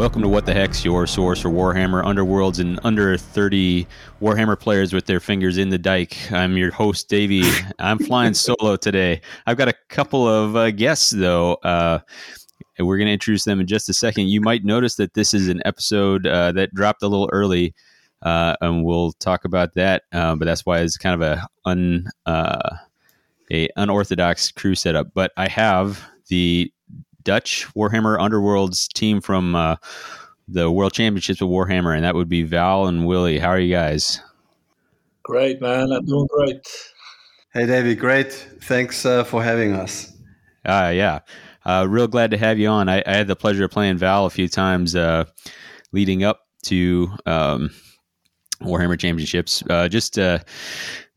Welcome to What the Heck's your source for Warhammer Underworlds and under 30 Warhammer players with their fingers in the dike. I'm your host, Davey. I'm flying solo today. I've got a couple of uh, guests, though. Uh, we're going to introduce them in just a second. You might notice that this is an episode uh, that dropped a little early, uh, and we'll talk about that. Uh, but that's why it's kind of a un uh, a unorthodox crew setup. But I have the Dutch Warhammer Underworlds team from uh, the World Championships of Warhammer, and that would be Val and Willy. How are you guys? Great, man. I'm doing great. Hey, Davey. Great. Thanks uh, for having us. Uh, yeah. Uh, real glad to have you on. I, I, had the pleasure of playing Val a few times uh, leading up to um, Warhammer Championships. Uh, just uh,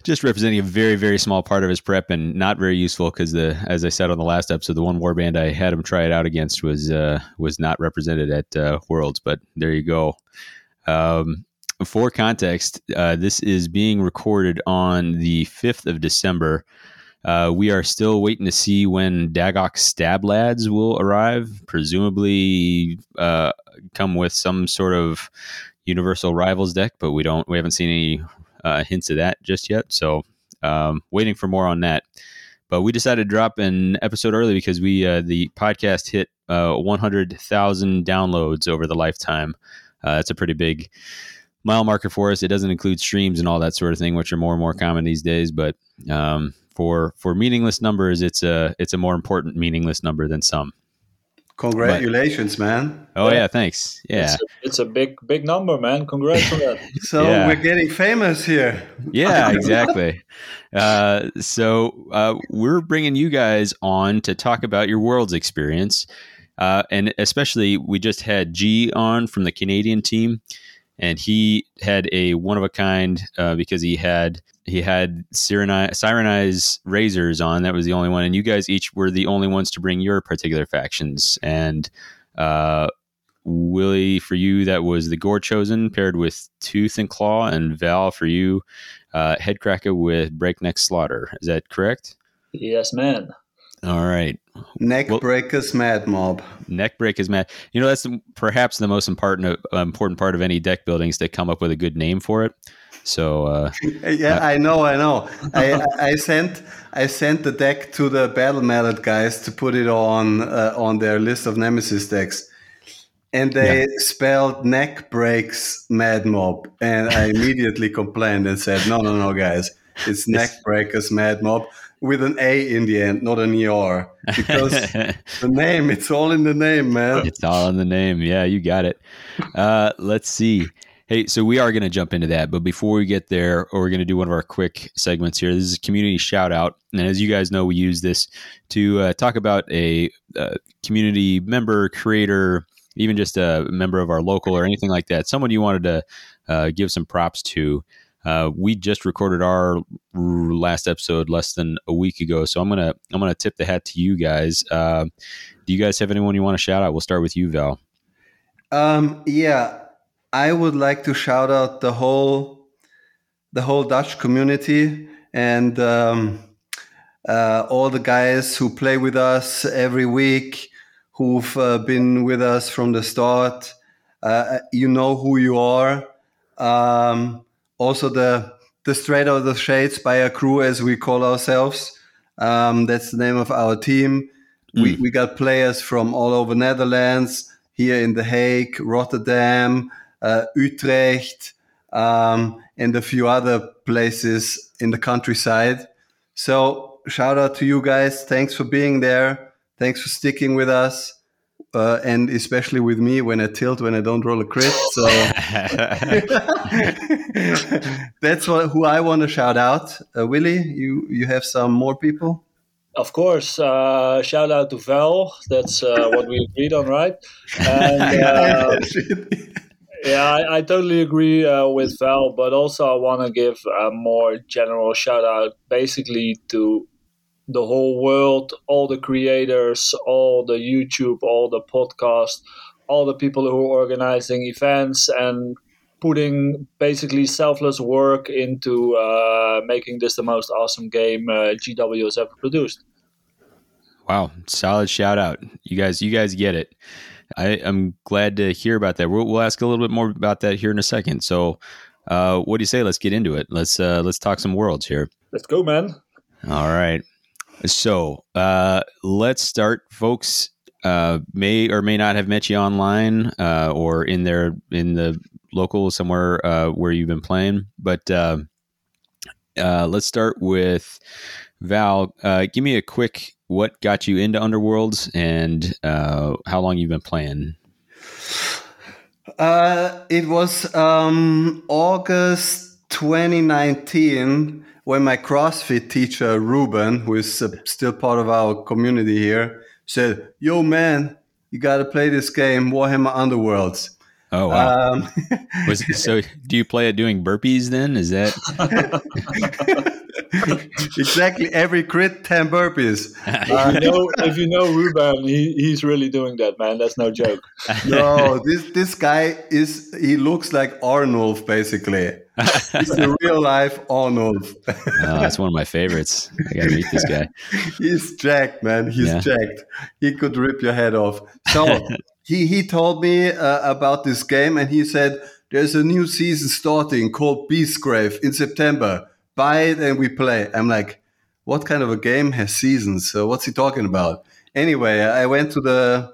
just representing a very very small part of his prep and not very useful because the as I said on the last episode, the one warband I had him try it out against was uh, was not represented at uh, Worlds. But there you go. Um, for context, uh, this is being recorded on the fifth of December. Uh, we are still waiting to see when Daggok Stab Lads will arrive. Presumably, uh, come with some sort of Universal Rivals deck, but we don't. We haven't seen any uh, hints of that just yet. So um, waiting for more on that. But we decided to drop an episode early because we uh, the podcast hit uh, 100,000 downloads over the lifetime. Uh, that's a pretty big mile marker for us. It doesn't include streams and all that sort of thing, which are more and more common these days. But um, for for meaningless numbers, it's a it's a more important meaningless number than some. Congratulations, but, man! Oh yeah, thanks. Yeah, it's a, it's a, big, big number, man. Congrats on that. so yeah. we're getting famous here. Yeah, exactly. uh, so uh, we're bringing you guys on to talk about your world's experience, uh, and especially we just had G on from the Canadian team, and he had a one of a kind uh, because he had he had Cyreni's razors on. That was the only one, and you guys each were the only ones to bring your particular factions. And uh, Willy, for you, that was the Gore Chosen paired with Tooth and Claw, and Val for you, uh, Headkrakka with Breakneck Slaughter. Is that correct? Yes, man. All right. Neckbreakers well, Mad Mob. Neck Neckbreakers Mad. You know that's perhaps the most important uh, important part of any deck building is to come up with a good name for it. So uh, yeah, uh, I know, I know. I, I sent I sent the deck to the Battle Mallet guys to put it on uh, on their list of Nemesis decks, and they yeah. spelled neck breaks Mad Mob, and I immediately complained and said, no, no, no, guys, it's neck breakers Mad Mob with an A in the end, not an ER. Because the name, it's all in the name, man. It's all in the name. Yeah, you got it. Uh, let's see. Hey, so we are going to jump into that, but before we get there, we're going to do one of our quick segments here. This is a community shout out, and as you guys know, we use this to uh, talk about a, a, community member, creator, even just a member of our local or anything like that. Someone you wanted to uh, give some props to. Uh, we just recorded our last episode less than a week ago, so I'm gonna I'm gonna tip the hat to you guys. Uh, do you guys have anyone you want to shout out? We'll start with you, Val. Um, yeah, I would like to shout out the whole the whole Dutch community and um, uh, all the guys who play with us every week, who've uh, been with us from the start. Uh, you know who you are. Um, also the the straight out of the shades by a crew as we call ourselves um, that's the name of our team mm. we, we got players from all over netherlands here in the hague rotterdam utrecht um, and a few other places in the countryside so shout out to you guys thanks for being there thanks for sticking with us uh, and especially with me when I tilt when I don't roll a crit. So that's what, who I want to shout out. Uh, Willy, you you have some more people. Of course, uh, shout out to Val. That's uh, what we agreed on, right? And, uh, yeah, I, I, totally agree uh, with Val, but also I want to give a more general shout out, basically to the whole world, all the creators, all the YouTube, all the podcast, all the people who are organizing events and putting basically selfless work into uh, making this the most awesome game uh, GW has ever produced. Wow, solid shout out. You guys, you guys get it. I, am glad to hear about that. We'll, we'll, ask a little bit more about that here in a second. So, uh, what do you say? Let's get into it. Let's uh, let's talk some worlds here. Let's go, man. All right. So uh, let's start, folks. Uh, may or may not have met you online uh, or in there in the local somewhere uh, where you've been playing, but let's start with Val. Uh, give me a quick what got you into Underworlds and how long you've been playing. it was um, August 2019 when my CrossFit teacher Ruben, who is uh, still part of our community here, said, "Yo, man, you got to play this game, Warhammer Underworlds." Oh wow! Um, Was it, so? Do you play it doing burpees? Then is that exactly every crit ten burpees? Uh, if, you know, if you know Ruben, he, he's really doing that, man. That's no joke. no, this this guy is he looks like Arnold basically. He's the real life Arnold. oh, that's one of my favorites. I gotta meet this guy. He's jacked, man. He's yeah. jacked. He could rip your head off. So he he told me uh, about this game, and he said there's a new season starting called Beastgrave in September. Buy it and we play. I'm like, what kind of a game has seasons? So what's he talking about? Anyway, I went to the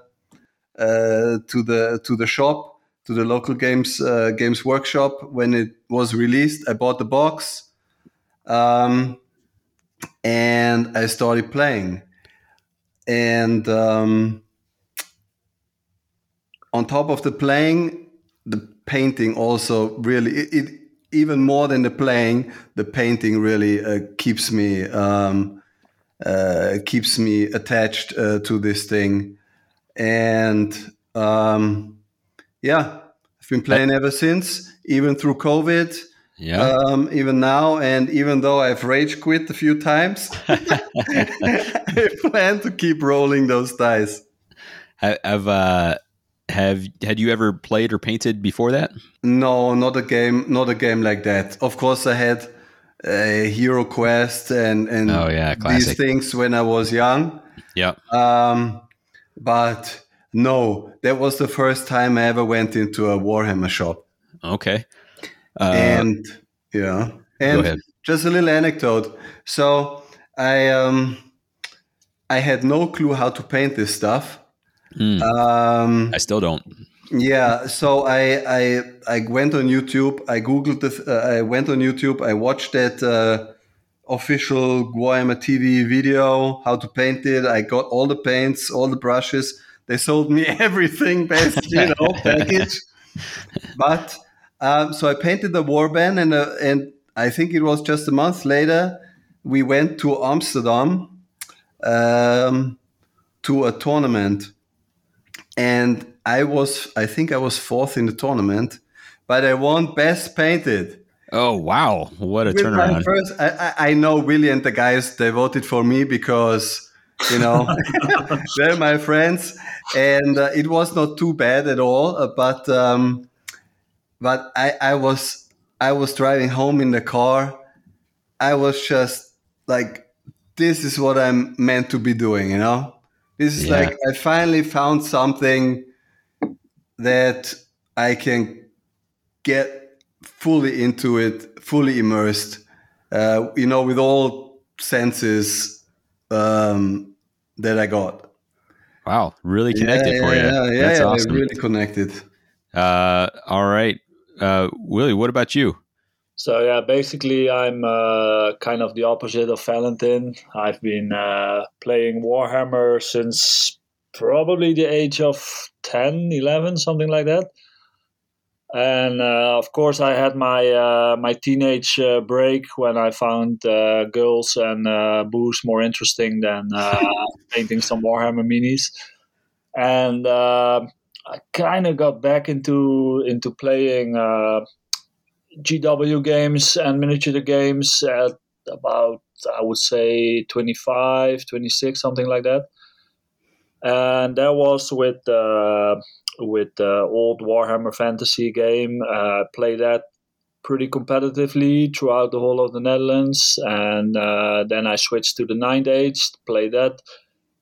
uh, to the to the shop to the local games uh, games workshop when it was released. I bought the box, um, and I started playing. And um, on top of the playing, the painting also really it, it even more than the playing, the painting really uh, keeps me um, uh, keeps me attached uh, to this thing, and um, yeah, I've been playing ever since, even through COVID. Yeah. Um, even now, and even though I've rage quit a few times, I plan to keep rolling those dice. I've uh, have had you ever played or painted before that? No, not a game, not a game like that. Of course, I had a Hero Quest and and oh, yeah, these things when I was young. Yeah. Um, but no, that was the first time I ever went into a Warhammer shop. Okay. Uh, and yeah, and just a little anecdote. So I um I had no clue how to paint this stuff. Mm. Um, I still don't. Yeah, so I I I went on YouTube. I googled the. Uh, I went on YouTube. I watched that uh, official Warhammer TV video how to paint it. I got all the paints, all the brushes. They sold me everything, basically, you know, package. But um, so I painted the warband, and uh, and I think it was just a month later we went to Amsterdam um, to a tournament, and I was I think I was fourth in the tournament, but I won best painted. Oh wow! What a With turnaround! First, I, I know Willy and the guys they voted for me because you know they're my friends and uh, it was not too bad at all uh, but um, but I, I was i was driving home in the car i was just like this is what i'm meant to be doing you know this is yeah. like i finally found something that i can get fully into it fully immersed uh, you know with all senses um, that I got. Wow, really connected yeah, for you. Yeah, yeah, That's yeah, awesome. really connected. Uh, all right, uh, Willy, what about you? So yeah, basically, I'm uh, kind of the opposite of Valentin. I've been uh, playing Warhammer since probably the age of 10, 11, something like that and uh, of course I had my uh, my teenage uh, break when I found uh, girls and uh, booze more interesting than uh, painting some Warhammer minis, and I kind of got back into into playing GW games and miniature games at about I would say 25, 26, something like that, and that was with with the old Warhammer Fantasy game. Uh, play that pretty competitively throughout the whole of the Netherlands, and uh, then I switched to the Ninth Age, play that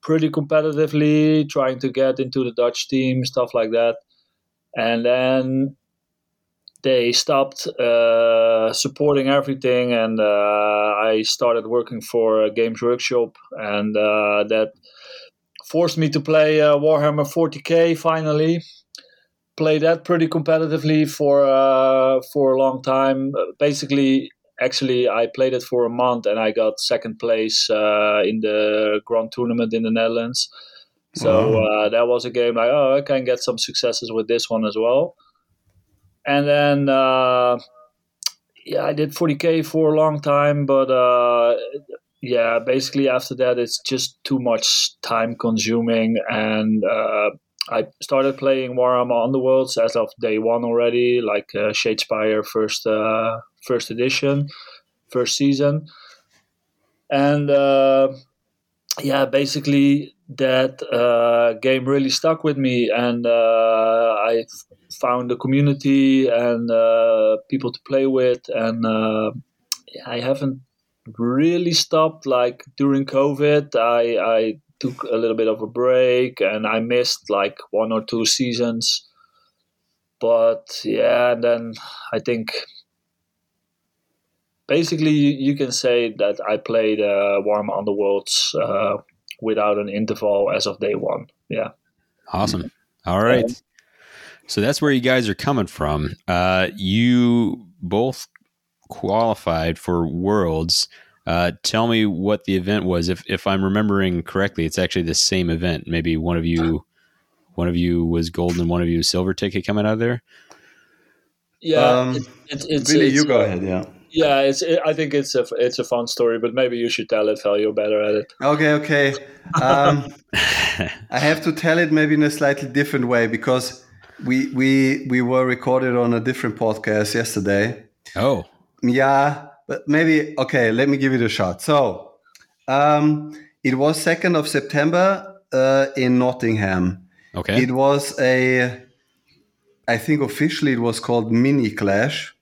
pretty competitively, trying to get into the Dutch team, stuff like that. And then they stopped uh, supporting everything, and uh, I started working for a Games Workshop, and uh, that forced me to play uh, Warhammer 40k finally. Play that pretty competitively for uh, for a long time. Basically, actually, I played it for a month, and I got second place uh, in the Grand Tournament in the Netherlands. So that was a game like, oh, I can get some successes with this one as well and then uh, yeah, I did 40k for a long time, but uh, yeah, basically after that, it's just too much time consuming, and uh, I started playing Warhammer Underworlds as of day one already, like uh, Shadespire first uh, first edition, first season, and uh, yeah, basically that uh, game really stuck with me, and uh, I found a community and uh, people to play with, and uh, I haven't really stopped. Like during COVID, I, I took a little bit of a break, and I missed like one or two seasons. But yeah, and then I think basically you, can say that I played uh, Warm Underworlds uh, without an interval as of day one. Yeah. Awesome. All right. So that's where you guys are coming from. Uh, you both qualified for Worlds. Uh, tell me what the event was. If if I'm remembering correctly, it's actually the same event. Maybe one of you, one of you was gold and one of you silver ticket coming out of there. Yeah, um, it, it, it's really you go ahead. Yeah. Yeah, it's. It, I think it's a it's a fun story, but maybe you should tell it, Val. You're better at it. Okay, okay. Um, I have to tell it maybe in a slightly different way because we we we were recorded on a different podcast yesterday. Oh, yeah, but maybe okay. Let me give it a shot. So, um, it was second of September uh, in Nottingham. Okay, it was a. I think officially it was called Mini Clash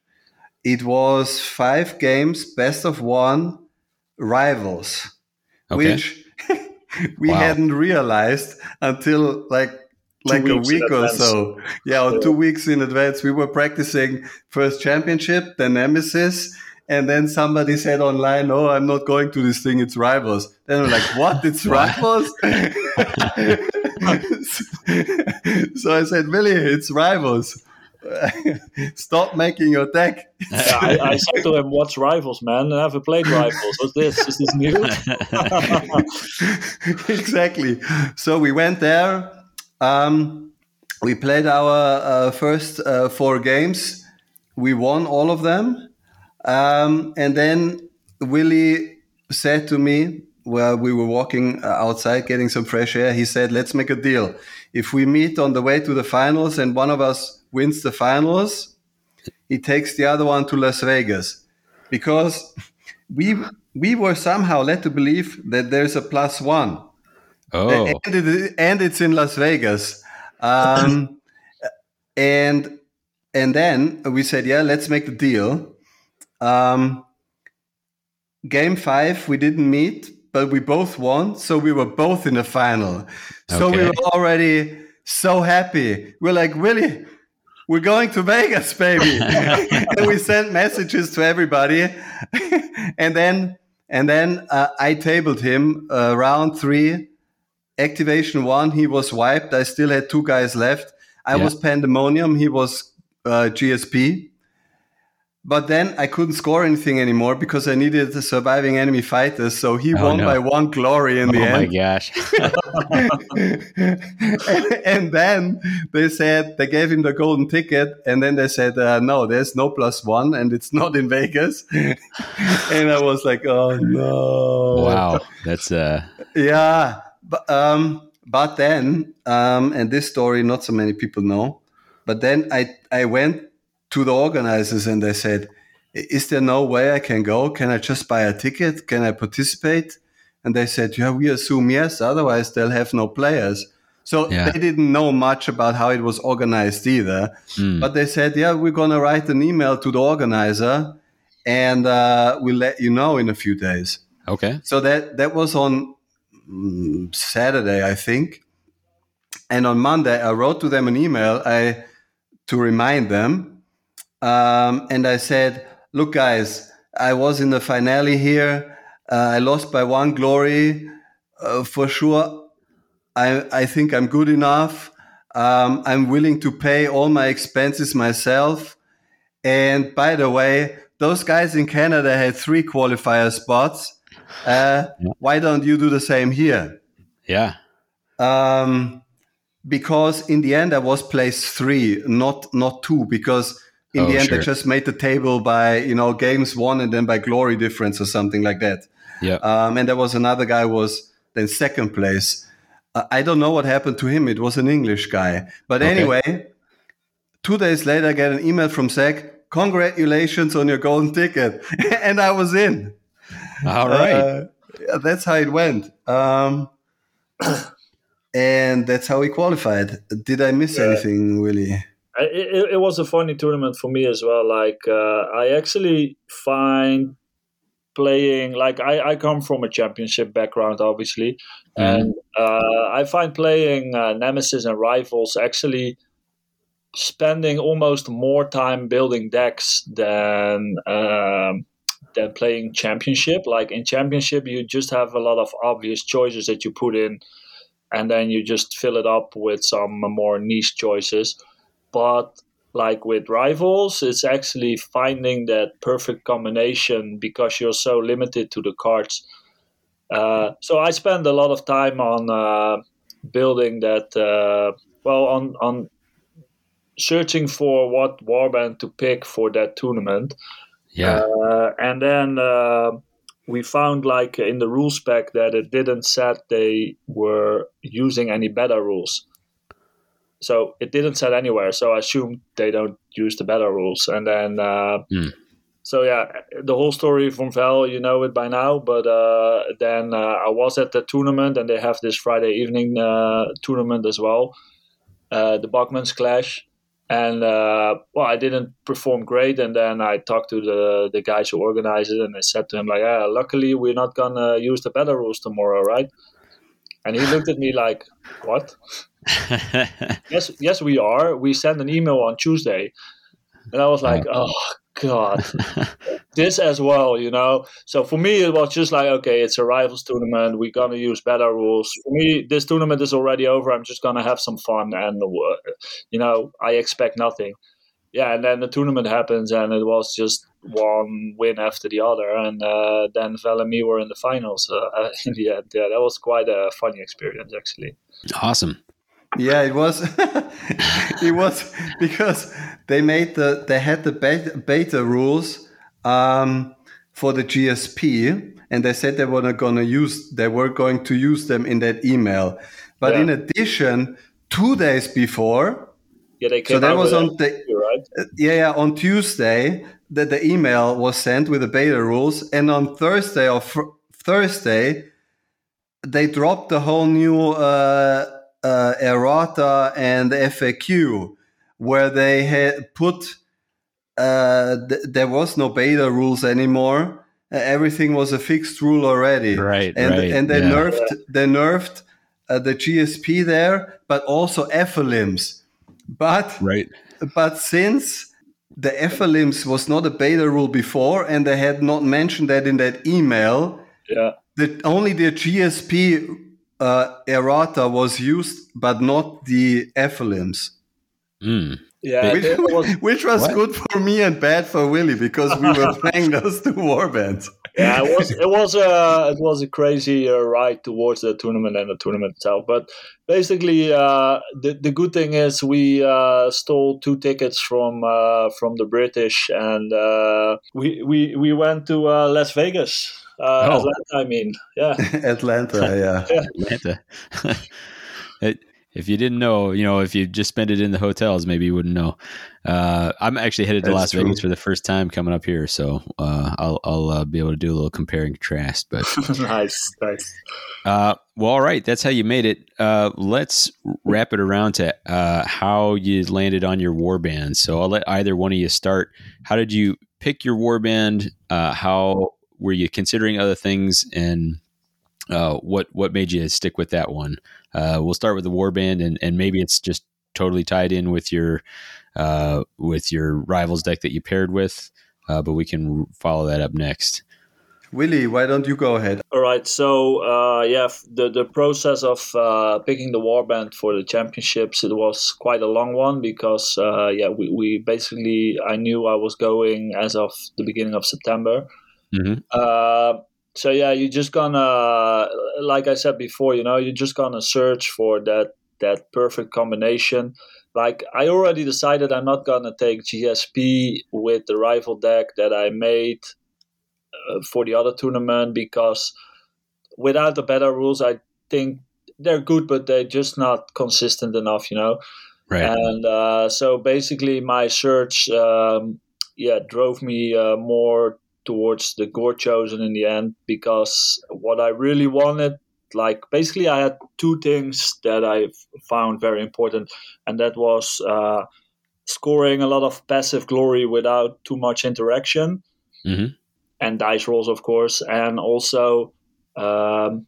it was five games, best of one, rivals, okay. which we wow. hadn't realized until like like a week or so. Yeah, or two weeks in advance. We were practicing first championship, then nemesis, and then somebody said online, "Oh, I'm not going to this thing. It's rivals." Then we're like, "What? It's rivals?" so I said, "Willy, it's rivals." Stop making your deck. I, I, said to him, "What's rivals, man? I never played rivals. What's this? Is this new?" exactly. So we went there. Um, we played our uh, first uh, four games. We won all of them, um, and then Willy said to me, while we were walking uh, outside getting some fresh air, he said, "Let's make a deal. If we meet on the way to the finals and one of us wins the finals, he takes the other one to Las Vegas because we we were somehow led to believe that there's a plus one. Oh, and, it, and it's in Las Vegas, um, and and then we said, yeah, let's make the deal. Um, game five, we didn't meet, but we both won, so we were both in the final. So okay. we were already so happy. We're like, really? we're going to Vegas, baby. and we sent messages to everybody. and then, and then uh, I tabled him uh, round three, activation one. He was wiped. I still had two guys left. I yeah. was pandemonium. He was uh, GSP. But then I couldn't score anything anymore because I needed the surviving enemy fighters. So he oh, won no. by one glory in the oh end. Oh my gosh. and, then they said, they gave him the golden ticket. And then they said, uh, no, there's no plus one and it's not in Vegas. and I was like, oh no. Wow. That's, uh, yeah. But, um, but then, um, and this story, not so many people know, but then I, I went to the organizers and they said, Is there no way I can go? Can I just buy a ticket? Can I participate? And they said, Yeah, we assume yes, otherwise they'll have no players. So yeah. they didn't know much about how it was organized either. Mm. But they said, Yeah, we're going to write an email to the organizer and uh, we'll let you know in a few days. Okay. So that, that was on Saturday, I think. And on Monday, I wrote to them an email I, to remind them. Um, and I said, Look, guys, I was in the finale here. Uh, I lost by one glory. Uh, for sure, I, I think I'm good enough. Um, I'm willing to pay all my expenses myself. And by the way, those guys in Canada had three qualifier spots. Uh, yeah. Why don't you do the same here? Yeah. Um, because in the end, I was place three, not not two. Because in oh, the end, sure. I just made the table by you know games won and then by glory difference or something like that. Yeah. Um, and there was another guy was then second place. Uh, I don't know what happened to him. It was an English guy. But okay. anyway, two days later, I get an email from Zach. Congratulations on your golden ticket, and I was in. All right. Uh, that's how it went. Um, and that's how we qualified. Did I miss yeah. anything, Willy? It, it, was a funny tournament for me as well. Like uh, I actually find playing like I, I come from a championship background, obviously, mm-hmm. and uh, I find playing uh, Nemesis and Rivals actually spending almost more time building decks than. Um, than playing championship. Like in championship, you just have a lot of obvious choices that you put in, and then you just fill it up with some more niche choices. But like with rivals, it's actually finding that perfect combination because you're so limited to the cards. Uh, so I spend a lot of time on uh, building that. Uh, well, on on searching for what warband to pick for that tournament. Yeah. Uh, and then uh, we found, like in the rules spec, that it didn't set they were using any beta rules. So it didn't set anywhere. So I assumed they don't use the beta rules. And then, uh, mm. so yeah, the whole story from Val, you know it by now. But uh, then uh, I was at the tournament, and they have this Friday evening uh, tournament as well, the Bachman's Clash and uh, well, I didn't perform great. And then I talked to the the guys who organized it, and I said to him like, "Yeah, luckily we're not gonna use the beta rules tomorrow, right?" And he looked at me like, "What?" yes, yes, we are. We sent an email on Tuesday, and I was like, "Oh God, this as well, you know. So for me, it was just like, okay, it's a rivals tournament. We're gonna use beta rules. For me, this tournament is already over. I'm just gonna have some fun, and you know, I expect nothing. Yeah, and then the tournament happens, and it was just one win after the other, and uh, then Val and me were in the finals uh, in the end. Yeah, that was quite a funny experience, actually. Awesome. Yeah, it was. it was because they made the they had the beta, beta rules um, for the GSP, and they said they were going to use they were going to use them in that email. But yeah. in addition, two days before, yeah, they came so that was on the right? yeah, yeah on Tuesday that the email was sent with the beta rules, and on Thursday or fr- Thursday they dropped the whole new. Uh, uh, errata and FAQ, where they had put uh, th- there was no beta rules anymore. Uh, everything was a fixed rule already. Right, and right, and they yeah. nerfed they nerfed uh, the GSP there, but also FLIMS. But right, but since the FLIMS was not a beta rule before, and they had not mentioned that in that email. Yeah. The, only the GSP uh, errata was used, but not the FLIMS. Mm. Yeah, which was, which was good for me and bad for Willy because we were playing those two warbands. yeah, it was it was a it was a crazy uh, ride towards the tournament and the tournament itself. But basically, uh, the the good thing is we uh, stole two tickets from uh, from the British, and uh, we we we went to uh, Las Vegas. Uh, oh. Atlanta, I mean, yeah. Atlanta, yeah. Atlanta. if you didn't know, you know, if you just spent it in the hotels, maybe you wouldn't know. Uh, I'm actually headed to That's Las true. Vegas for the first time coming up here, so uh, I'll I'll uh, be able to do a little compare and contrast. But nice, nice. Uh, well, all right, that's how you made it. Uh, let's wrap it around to uh, how you landed on your warband. So I'll let either one of you start. How did you pick your warband? how were you considering other things and uh, what what made you stick with that one? Uh, we'll start with the warband, and and maybe it's just totally tied in with your uh, with your rivals deck that you paired with, uh, but we can follow that up next. Willy, why don't you go ahead? All right. So uh, yeah, the the process of uh, picking the warband for the championships it was quite a long one because uh, yeah we, we basically I knew I was going as of the beginning of September. Mm-hmm. Uh, so yeah, you're just gonna like I said before, you know, you're just gonna search for that that perfect combination. Like I already decided I'm not gonna take GSP with the rival deck that I made uh, for the other tournament because without the better rules, I think they're good, but they're just not consistent enough, you know. Right. And uh, so basically, my search, um, yeah, drove me uh, more towards the gore chosen in the end because what I really wanted, like basically, I had two things that I found very important, and that was uh, scoring a lot of passive glory without too much interaction. Mm-hmm and dice rolls, of course, and also um,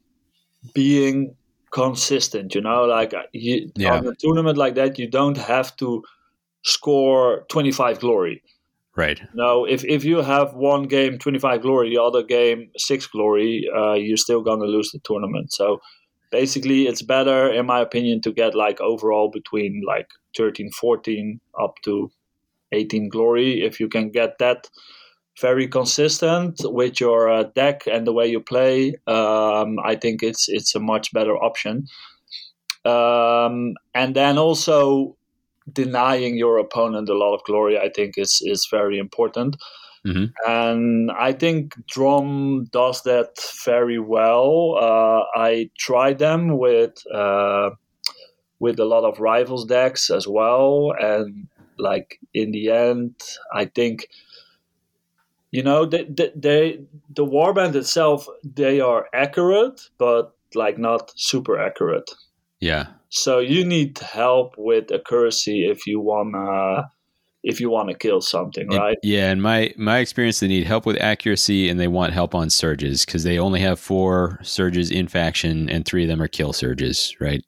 being consistent. You know, like uh, you, yeah. on a tournament like that, you don't have to score 25 glory. Right. No, if, if you have one game 25 glory, the other game 6 glory, uh, you're still going to lose the tournament. So basically, it's better, in my opinion, to get like overall between like 13, 14 up to 18 glory. If you can get that very consistent with your uh, deck and the way you play, um, I think it's it's a much better option. Um, and then also denying your opponent a lot of glory, I think is is very important. Mm-hmm. And I think Dromm does that very well. Uh, I tried them with uh, with a lot of rivals decks as well, and like in the end, I think you know they, they, they the warband itself they are accurate but like not super accurate yeah so you need help with accuracy if you wanna if you want to kill something right yeah and my my experience they need help with accuracy and they want help on surges because they only have four surges in faction and three of them are kill surges right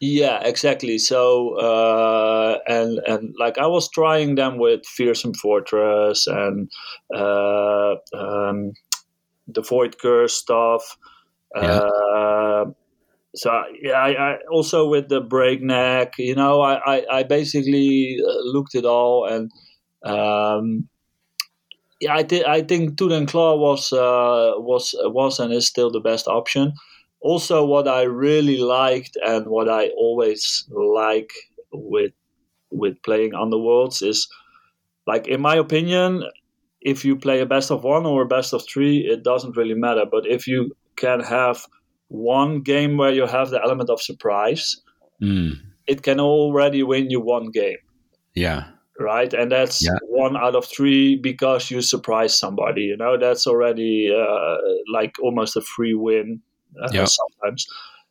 yeah, exactly. So uh, and and like I was trying them with Fearsome Fortress and uh, um, the Void Curse stuff. Yeah. Uh, so yeah, I, I, also with the breakneck. You know, I I, I basically uh, looked at all and. Um, yeah, I, th- I think Tooth and Claw was uh, was was and is still the best option also what i really liked and what i always like with with playing underworlds is like in my opinion if you play a best of one or a best of three it doesn't really matter but if you can have one game where you have the element of surprise mm. it can already win you one game yeah right and that's yeah. one out of three because you surprise somebody you know that's already uh, like almost a free win uh, yep. sometimes.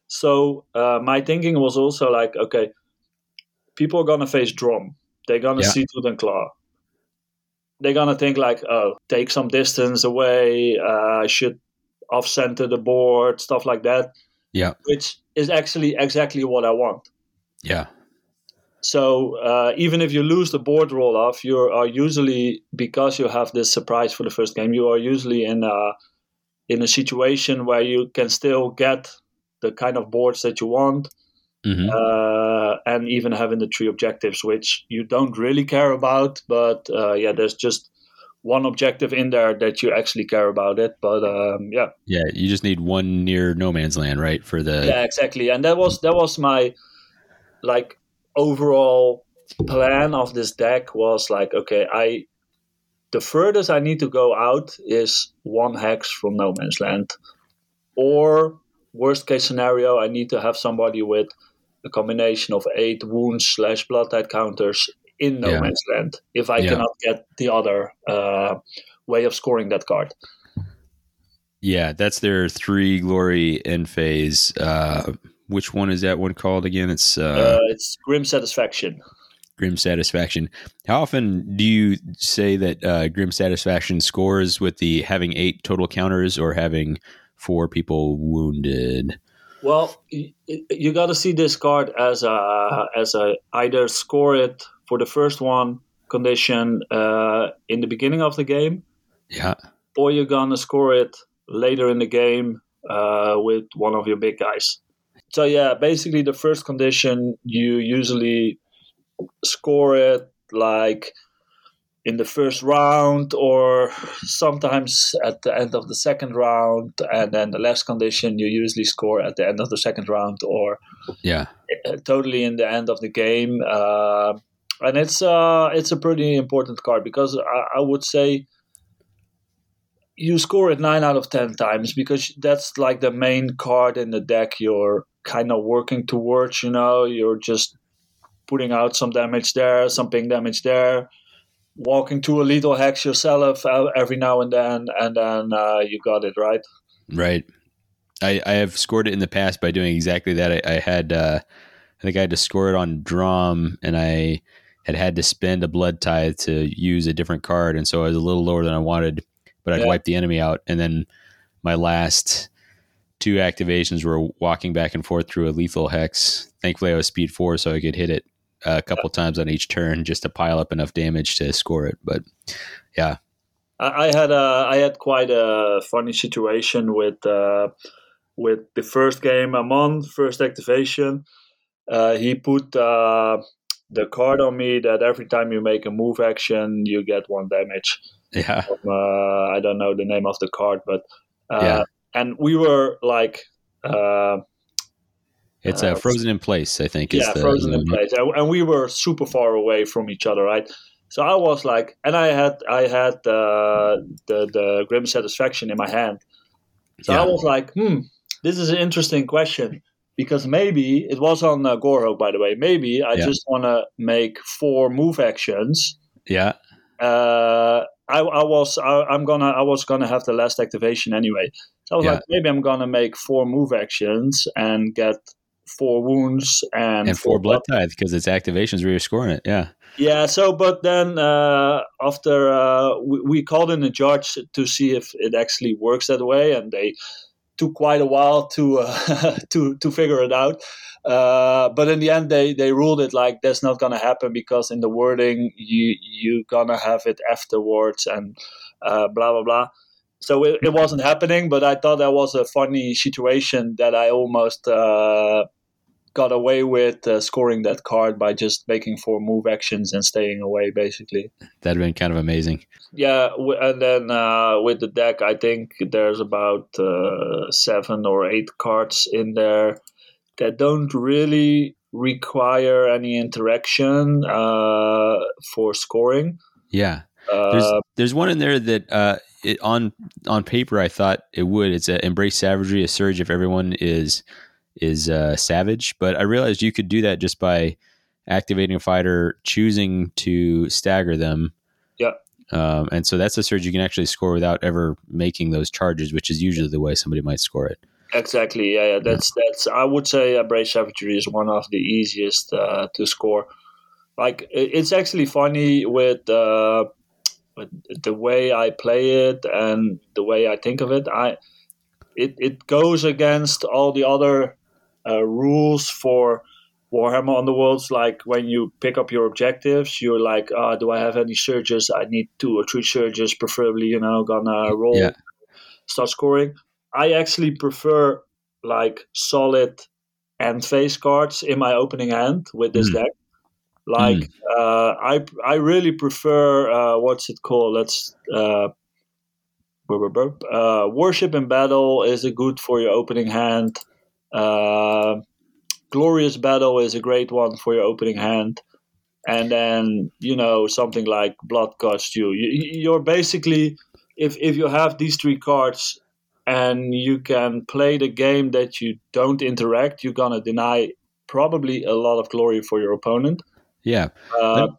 So uh, my thinking was also like, okay, people are gonna face Dromm. They're gonna yeah. see tooth and claw. They're gonna think like, oh, take some distance away. Uh, I should off center the board, stuff like that. Yeah, which is actually exactly what I want. Yeah. So uh, even if you lose the board roll off, you are usually because you have this surprise for the first game. You are usually in a in a situation where you can still get the kind of boards that you want mm-hmm. uh, and even having the three objectives which you don't really care about but uh, yeah there's just one objective in there that you actually care about it but um, yeah yeah you just need one near no man's land right for the yeah exactly and that was that was my like overall plan of this deck was like okay i the furthest I need to go out is one hex from no man's land. Or, worst case scenario, I need to have somebody with a combination of eight wounds slash blood tithe counters in no yeah. man's land if I yeah. cannot get the other uh, way of scoring that card. Yeah, that's their three glory end phase. Uh, which one is that one called again? It's uh, uh, it's Grim Satisfaction. Grim Satisfaction. How often do you say that uh, Grim Satisfaction scores with the having eight total counters or having four people wounded. Well, you, you got to see this card as a as a either score it for the first one condition uh, in the beginning of the game, Yeah. or you're gonna score it later in the game uh, with one of your big guys. So yeah, basically the first condition you usually score it like in the first round or sometimes at the end of the second round and then the last condition you usually score at the end of the second round or Yeah. totally in the end of the game uh, and it's uh, it's a pretty important card because I, I would say you score it nine out of ten times because that's like the main card in the deck you're kind of working towards you know you're just putting out some damage there some ping damage there walking to a lethal hex yourself every now and then and then uh, you got it right Right. I, I have scored it in the past by doing exactly that. I, I had, uh, I think I had to score it on Drum and I had had to spend a blood tithe to use a different card. And so I was a little lower than I wanted, but I'd Yeah. wiped the enemy out. And then my last two activations were walking back and forth through a lethal hex. Thankfully, I was speed four, so I could hit it a couple times on each turn just to pile up enough damage to score it. But yeah, I, I had a I had quite a funny situation with uh, with the first game I'm on, first activation. Uh, he put uh, the card on me that every time you make a move action, you get one damage. yeah, From, uh, I don't know the name of the card, but uh, Yeah. and we were like. Uh, it's Uh, frozen in place. I think. is yeah, the- frozen in place, and, and we were super far away from each other, right? So I was like, and I had I had uh, the the grim satisfaction in my hand. So Yeah. I was like, hmm, this is an interesting question because maybe it was on uh, Gorhog, by the way. Maybe I Yeah. just want to make four move actions. Yeah, Uh, I, I was I, I'm gonna I was gonna have the last activation anyway. So I was Yeah. like, maybe I'm gonna make four move actions and get four wounds and, and four blood tithe because it's activations where you're scoring it. Yeah, Yeah, so but then uh, after uh, we, we called in the judge to see if it actually works that way, and they took quite a while to uh, to to figure it out. Uh, but in the end, they, they ruled it like that's not gonna happen because in the wording you you gonna have it afterwards and uh, blah blah blah. So it, it wasn't happening, but I thought that was a funny situation that I almost uh, got away with uh, scoring that card by just making four move actions and staying away, basically. that'd been kind of amazing. Yeah, w- and then uh, with the deck, I think there's about uh, seven or eight cards in there that don't really require any interaction uh, for scoring. Yeah, there's Uh, there's one in there that uh, it, on on paper I thought it would. It's a embrace savagery, a surge if everyone is is uh, savage, but I realized you could do that just by activating a fighter, choosing to stagger them. Yeah. Um, and so that's a surge you can actually score without ever making those charges, which is usually the way somebody might score it. Exactly. Yeah, yeah. That's that's. I would say Embrace Savagery is one of the easiest uh, to score. Like it's actually funny with, uh, with the way I play it and the way I think of it. I it it goes against all the other uh, rules for Warhammer Underworlds. Like when you pick up your objectives, you're like, ah, do I have any surges? I need two or three surges, preferably. You know, gonna roll, Yeah. start scoring. I actually prefer like solid end phase cards in my opening hand with this Mm. deck. Like uh, I I really prefer uh, what's it called? Let's uh, burp, burp, burp. uh, worship in battle is a good for your opening hand. Uh, glorious battle is a great one for your opening hand. And then you know something like blood cost you. you you're basically if if you have these three cards and you can play the game that you don't interact, you're gonna deny probably a lot of glory for your opponent. Yeah. Uh,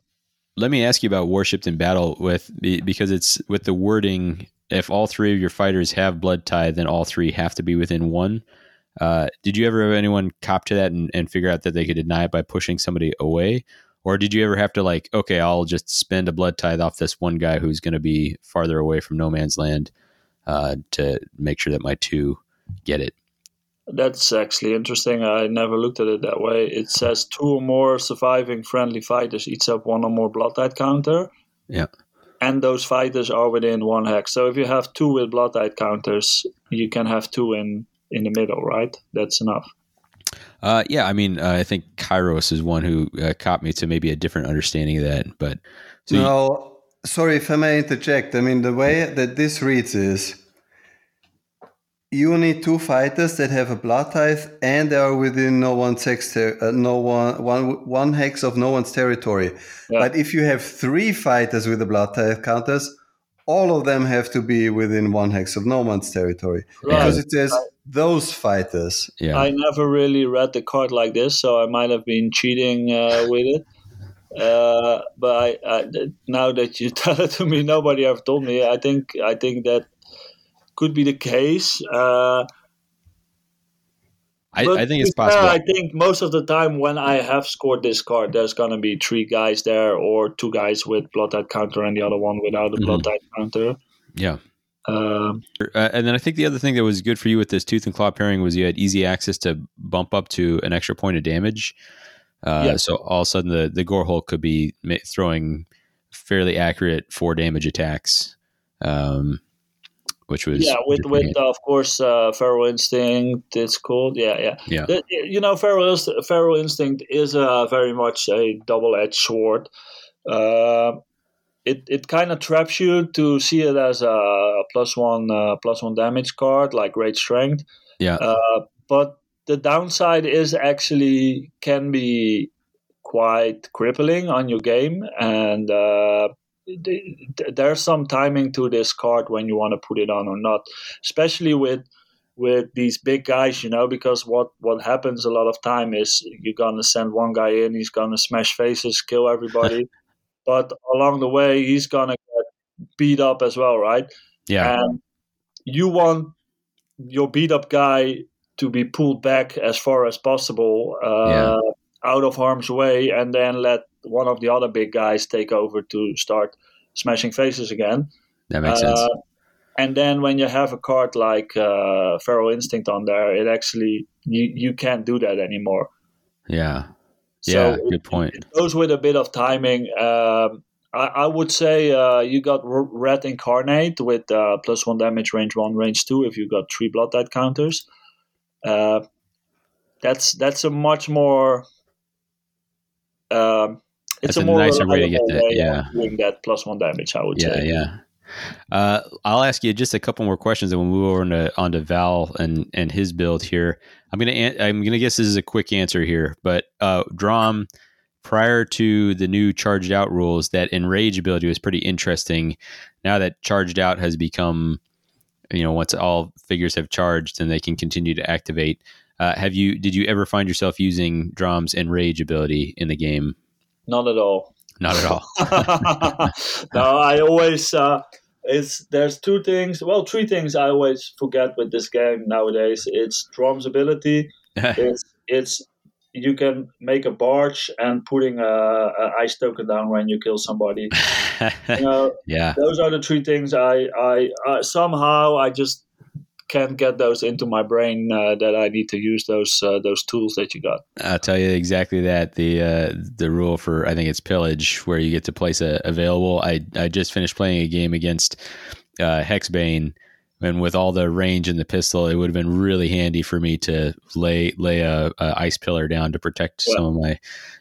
Let me ask you about worshipped in battle with because it's with the wording. If all three of your fighters have blood tithe then all three have to be within one. Uh, did you ever have anyone cop to that and, and figure out that they could deny it by pushing somebody away, or did you ever have to like, okay, I'll just spend a blood tithe off this one guy who's going to be farther away from no man's land uh, to make sure that my two get it. That's actually interesting. I never looked at it that way. It says two or more surviving friendly fighters each have one or more blood tithe counter. Yeah. And those fighters are within one hex. So if you have two with blood tithe counters, you can have two in in the middle, right? That's enough. Uh, yeah, I mean, uh, I think Kairos is one who uh, caught me to maybe a different understanding of that. But so no, you- sorry if I may interject. I mean, the way that this reads is you need two fighters that have a blood tithe and they are within no one's hex, ter- uh, no one, one, one hex of no one's territory. Yeah. But if you have three fighters with the blood tithe counters, all of them have to be within one hex of no one's territory right. because it says those fighters. Yeah. I never really read the card like this, so I might have been cheating uh, with it. Uh, but I, I, now that you tell it to me, nobody ever told me. I think I think that could be the case. Uh, I, I, think it's possible. I think most of the time when I have scored this card, there's going to be three guys there or two guys with blood tithe counter and the other one without a mm-hmm. blood tithe counter. Yeah. Um, uh, and then I think the other thing that was good for you with this tooth and claw pairing was you had easy access to bump up to an extra point of damage. Uh, yeah. So all of a sudden the the Gorehulk could be throwing fairly accurate four damage attacks. Um, which was yeah with with uh, of course uh, feral instinct it's called yeah yeah. Yeah. The, you know feral, feral instinct is a very much a double-edged sword. Uh, it it kind of traps you to see it as a plus one uh, plus one damage card like great strength. Yeah. Uh, but the downside is actually can be quite crippling on your game and uh, there's some timing to this card when you want to put it on or not, especially with with these big guys, you know, because what what happens a lot of time is you're gonna send one guy in, he's gonna smash faces, kill everybody, but along the way he's gonna get beat up as well, right? Yeah. And you want your beat up guy to be pulled back as far as possible, uh, yeah. out of harm's way, and then let one of the other big guys take over to start smashing faces again. That makes uh, sense. And then when you have a card like uh, Feral Instinct on there, it actually you you can't do that anymore. Yeah. Yeah. So good point. It, goes with a bit of timing. Um, I, I, would say uh, you got Red Incarnate with uh, plus one damage, range one, range two. If you got three Blood Tithe counters, uh, that's that's a much more um, it's That's a, a nicer way to get that. Yeah, doing that plus one damage. I would yeah, say. Yeah, yeah. Uh, I'll ask you just a couple more questions, and we'll move over to, onto Val and and his build here. I'm gonna I'm gonna guess this is a quick answer here, but uh, Dromm prior to the new charged out rules, that enrage ability was pretty interesting. Now that charged out has become, you know, once all figures have charged, and they can continue to activate. Uh, have you? Did you ever find yourself using Dromm's enrage ability in the game? Not at all. Not at all. no, I always. Uh, it's there's two things. Well, three things I always forget with this game nowadays. It's Dromm's ability. it's it's you can make a barge and putting a, a, ice token down when you kill somebody. you know, yeah, those are the three things I, I, I somehow I just can't get those into my brain uh, that I need to use those uh, those tools that you got. I'll tell you exactly that the uh, the rule for I think it's pillage where you get to place a available. I I just finished playing a game against uh, Hexbane. And with all the range in the pistol, it would have been really handy for me to lay lay a, a ice pillar down to protect yeah. some of my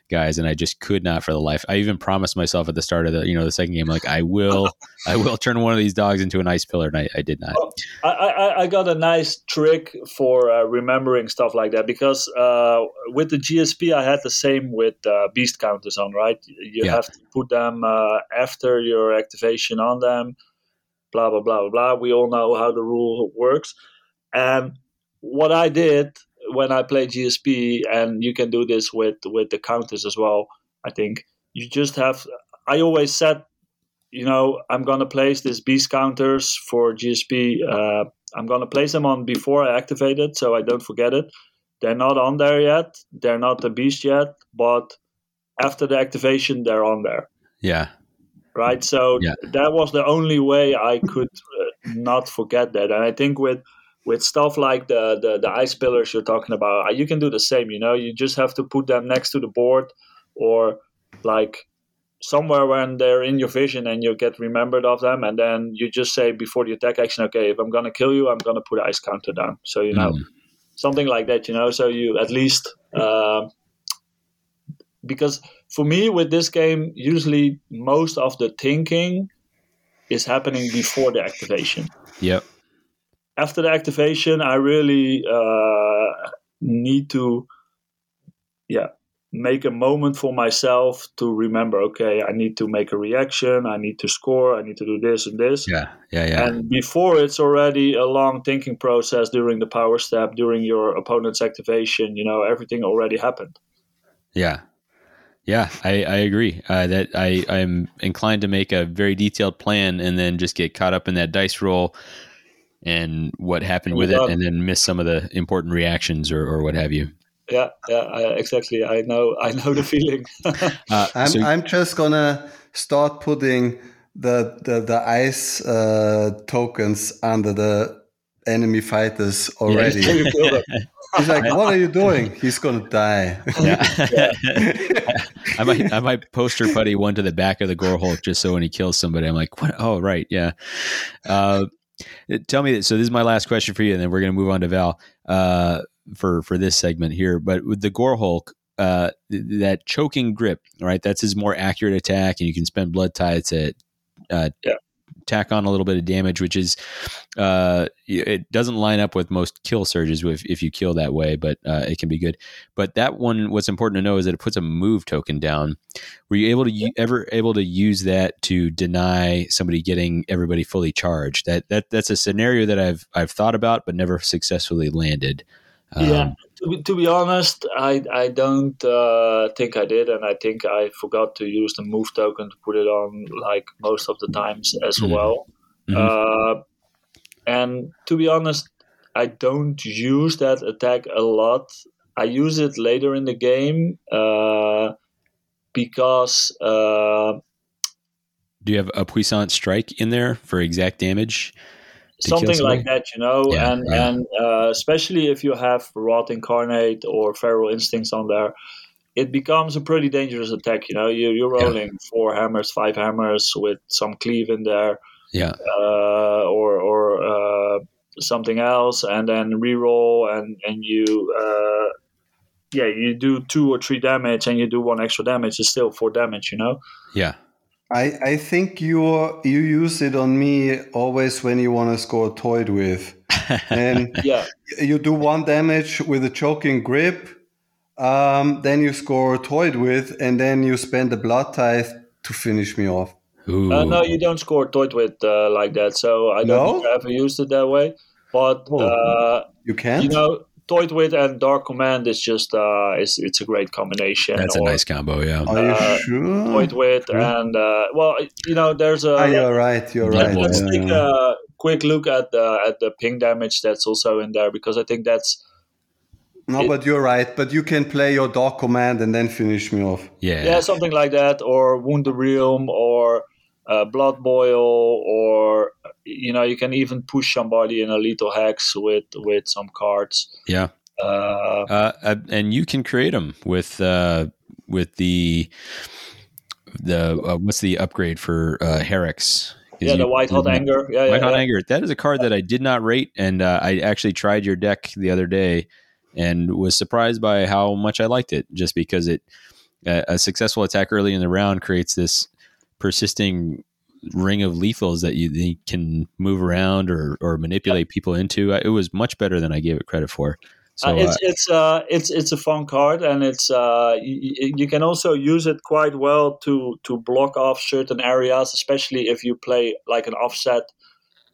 guys, and I just could not for the life. I even promised myself at the start of the you know the second game, like I will, I will turn one of these dogs into an ice pillar, and I, I did not. I, I, I, got a nice trick for uh, remembering stuff like that because uh, with the GSP, I had the same with uh, beast counters on. Right, you yeah. have to put them uh, after your activation on them. Blah blah blah blah blah. We all know how the rule works, and what I did when I play GSP, and you can do this with with the counters as well. I think you just have. I always said, you know, I'm gonna place these beast counters for GSP. Uh, I'm gonna place them on before I activate it, so I don't forget it. They're not on there yet. They're not the beast yet, but after the activation, they're on there. Yeah. Right. So yeah. that was the only way I could uh, not forget that, and I think with with stuff like the, the the ice pillars you're talking about, you can do the same. You know, you just have to put them next to the board or like somewhere when they're in your vision and you get remembered of them and then you just say before the attack action okay if i'm gonna kill you i'm gonna put ice counter down so you know mm. something like that you know so you at least uh, because for me with this game usually most of the thinking is happening before the activation yep after the activation i really uh, need to yeah make a moment for myself to remember okay i need to make a reaction i need to score i need to do this and this. Yeah yeah yeah. And before it's already a long thinking process during the power step during your opponent's activation you know everything already happened. Yeah. Yeah i i agree. Uh, that i i'm inclined to make a very detailed plan and then just get caught up in that dice roll and what happened with it and then miss some of the important reactions or, or what have you yeah, yeah, I, exactly. I know, I know the feeling. uh, I'm, so I'm just gonna start putting the the the ice uh, tokens under the enemy fighters already. Yeah. He's like, "What are you doing?" He's gonna die. Yeah. yeah. I might, I might poster putty one to the back of the gore hulk just so when he kills somebody, I'm like, "What? Oh, right, yeah." Uh, tell me, so this is my last question for you, and then we're gonna move on to Val. Uh, for for this segment here. But with the Gore Hulk, uh, that choking grip, right? That's his more accurate attack, and you can spend blood tie to uh, yeah. Tack on a little bit of damage, which is uh, it doesn't line up with most kill surges if, if you kill that way, but uh, it can be good. But that one, what's important to know is that it puts a move token down. Were you able to ever able to use that to deny somebody getting everybody fully charged? That that that's a scenario that I've I've thought about but never successfully landed. Um, yeah, to be, to be, honest, I I don't uh, think I did, and I think I forgot to use the move token to put it on like most of the times as mm-hmm. well. Mm-hmm. Uh, and to be honest, I don't use that attack a lot. I use it later in the game uh, because. Uh, Do you have a puissant strike in there for exact damage? Something like that, you know, yeah, and yeah. and uh, especially if you have Rot Incarnate or Feral Instincts on there, it becomes a pretty dangerous attack. You know, you you're rolling yeah. four hammers, five hammers with some cleave in there, yeah, uh, or or uh, something else, and then reroll, and and you. Uh, yeah, you do two or three damage, and you do one extra damage. It's still four damage, you know. Yeah, I, I think you you use it on me always when you want to score toyed with. And yeah. you do one damage with a choking grip, um, then you score toyed with, and then you spend the blood tithe to finish me off. Uh, no, you don't score toyed with uh, like that. So I don't no? think I ever used it that way. But oh, uh, you can. You know, Toyed with and Dark Command is just uh, it's it's a great combination. That's or, a nice combo, yeah. Are you uh, sure? Toyed with and uh, well, you know, there's a. Oh, you're right. You're right. Let's yeah, take a quick look at the at the ping damage that's also in there because I think that's. No, it, but you're right. But you can play your Dark Command and then finish me off. Yeah. Yeah, something like that, or Wound the Realm, or uh, Blood Boil, or you know, you can even push somebody in a lethal hex with with some cards. Yeah. Uh, uh, uh and you can create them with uh, with the the uh, what's the upgrade for uh, Herax? Yeah, the White Hot Anger. Yeah, White yeah, Hot yeah. Anger. That is a card that I did not rate, and uh, I actually tried your deck the other day and was surprised by how much I liked it. Just because it a successful attack early in the round creates this persisting ring of lethals that you, you can move around or, or manipulate people into. It was much better than I gave it credit for. So, uh, it's uh, it's uh, it's it's a fun card, and it's uh, you, you, can also use it quite well to to block off certain areas, especially if you play like an offset.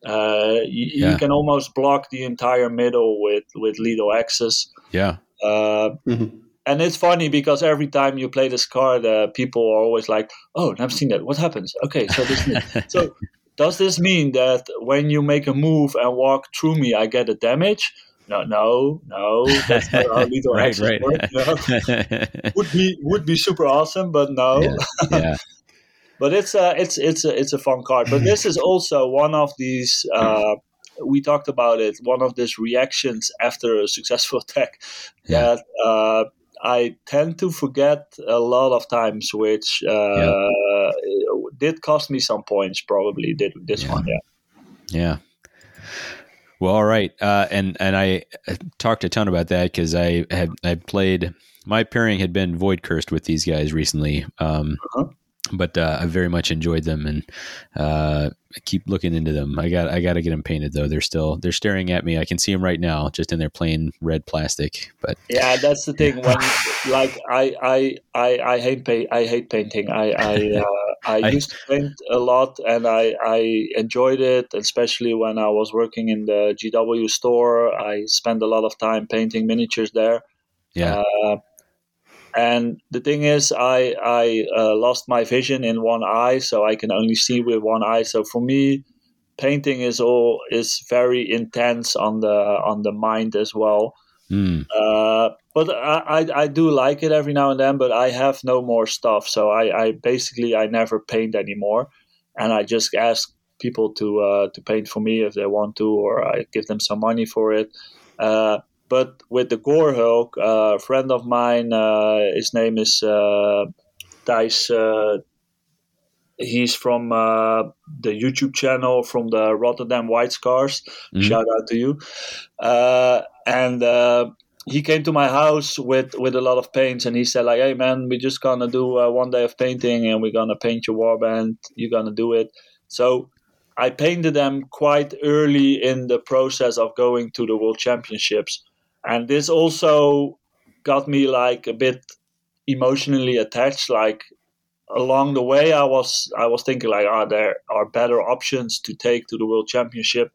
Uh, you, yeah. you, can almost block the entire middle with with lethal hexes. Yeah. Uh, mm-hmm and it's funny because every time you play this card, uh, people are always like, "Oh, I've seen that. What happens?" Okay, so this so does this mean that when you make a move and walk through me, I get a damage? No, no, no. That's not how lethal right, right. work. would be would be super awesome, but no. Yeah. yeah. but it's a it's it's a it's a fun card. But this is also one of these uh, we talked about it. One of these reactions after a successful attack Yeah. that uh, I tend to forget a lot of times, which uh, did cost me some points. Probably did this Yeah. one. Yeah. Yeah. Well, all right, uh, and and I uh, talked a ton about that because I had I played my pairing had been void cursed with these guys recently, um, Uh-huh. But uh, I very much enjoyed them and uh, I keep looking into them. I got I got to get them painted though. They're still they're staring at me. I can see them right now, just in their plain red plastic. But Yeah, that's the thing. When like I I I, I hate paint. I hate painting. I I uh, I I- used to paint a lot, and I I enjoyed it, especially when I was working in the GW store. I spent a lot of time painting miniatures there. yeah, Uh, and the thing is, I I uh, lost my vision in one eye, so I can only see with one eye. So for me, painting is all is very intense on the on the mind as well. Mm, Uh, but I, I I do like it every now and then. But I have no more stuff, so I, I basically I never paint anymore, and I just ask people to uh, to paint for me if they want to, or I give them some money for it. Uh, but with the Gore Hulk, uh, a friend of mine, uh, his name is uh, Thijs. Uh, he's from uh, the YouTube channel from the Rotterdam White Scars. Mhm. Shout out to you. Uh, and uh, he came to my house with with a lot of paints, and he said like, "Hey man, we're just gonna do uh, one day of painting, and we're gonna paint your warband. You're gonna do it." So I painted them quite early in the process of going to the World Championships, and this also got me like a bit emotionally attached. Like along the way, I was I was thinking like, "Ah, there are better options to take to the World Championship."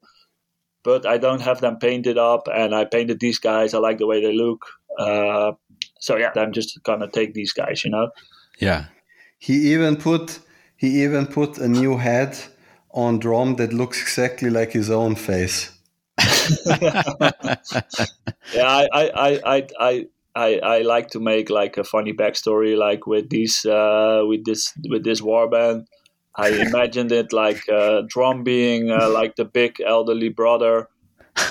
But I don't have them painted up, and I painted these guys. I like the way they look. Uh, so yeah, I'm just gonna take these guys, you know. yeah. He even put he even put a new head on Dromm that looks exactly like his own face. Yeah, I, I, I, I, I, I, like to make like a funny backstory, like with these, uh, with this, with this warband. I imagined it like uh, Dromm being uh, like the big elderly brother.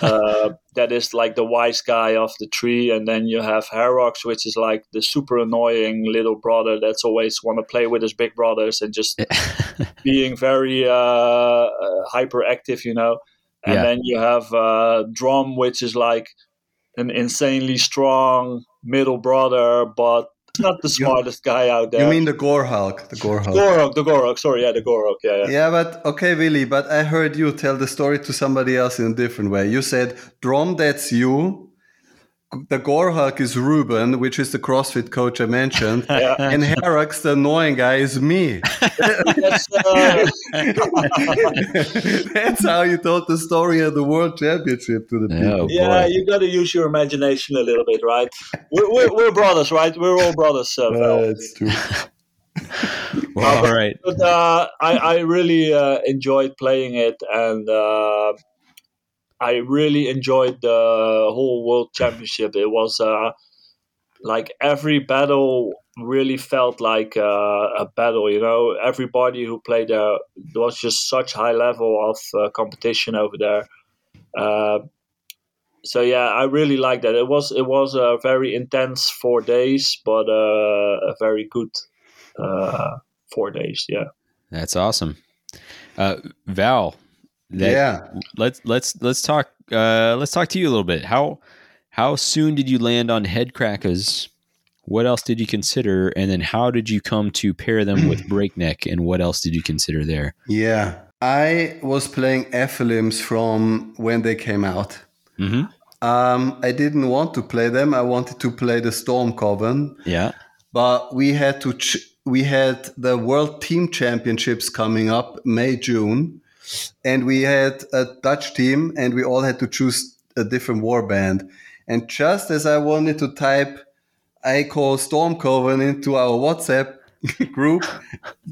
Uh, that is like the wise guy of the tree, and then you have Herax, which is like the super annoying little brother that's always want to play with his big brothers and just being very uh, uh, hyperactive, you know. And Yeah. then you have uh, Dromm, which is like an insanely strong middle brother, but not the smartest guy out there. You mean the Gore Hulk? The Gore Hulk. Gorok? The Gorok, sorry, yeah, the Gorok, yeah, yeah. Yeah, but okay, Willy, but I heard you tell the story to somebody else in a different way. You said, Dromm, that's you. The Gore Hulk is Ruben, which is the CrossFit coach I mentioned. Yeah. and Herax, the annoying guy, is me. That's, uh, That's how you told the story of the World Championship to the people. Oh, yeah, boy. you got to use your imagination a little bit, right? We're, we're, we're brothers, right? We're all brothers, uh, Val. Uh, it's true. Well, all right. but uh, I, I really uh, enjoyed playing it, and uh, I really enjoyed the whole World Championship. It was uh, like every battle really felt like uh, a battle. You know, everybody who played there there was just such high level of uh, competition over there. Uh, so yeah, I really liked that. It was it was a very intense four days, but uh, a very good uh, four days. Yeah. That's awesome. Uh, Val, yeah. let's let's let's talk uh, let's talk to you a little bit. How how soon did you land on Headkrakka's? What else did you consider, and then how did you come to pair them with breakneck? And what else did you consider there? Yeah. I was playing Ephilims from when they came out. Mm-hmm. Um, I didn't want to play them. I wanted to play the Storm Coven, Yeah. but we had to. Ch- we had the World Team Championships coming up May June, and we had a Dutch team, and we all had to choose a different warband. And just as I wanted to type, I call Storm Coven into our WhatsApp group.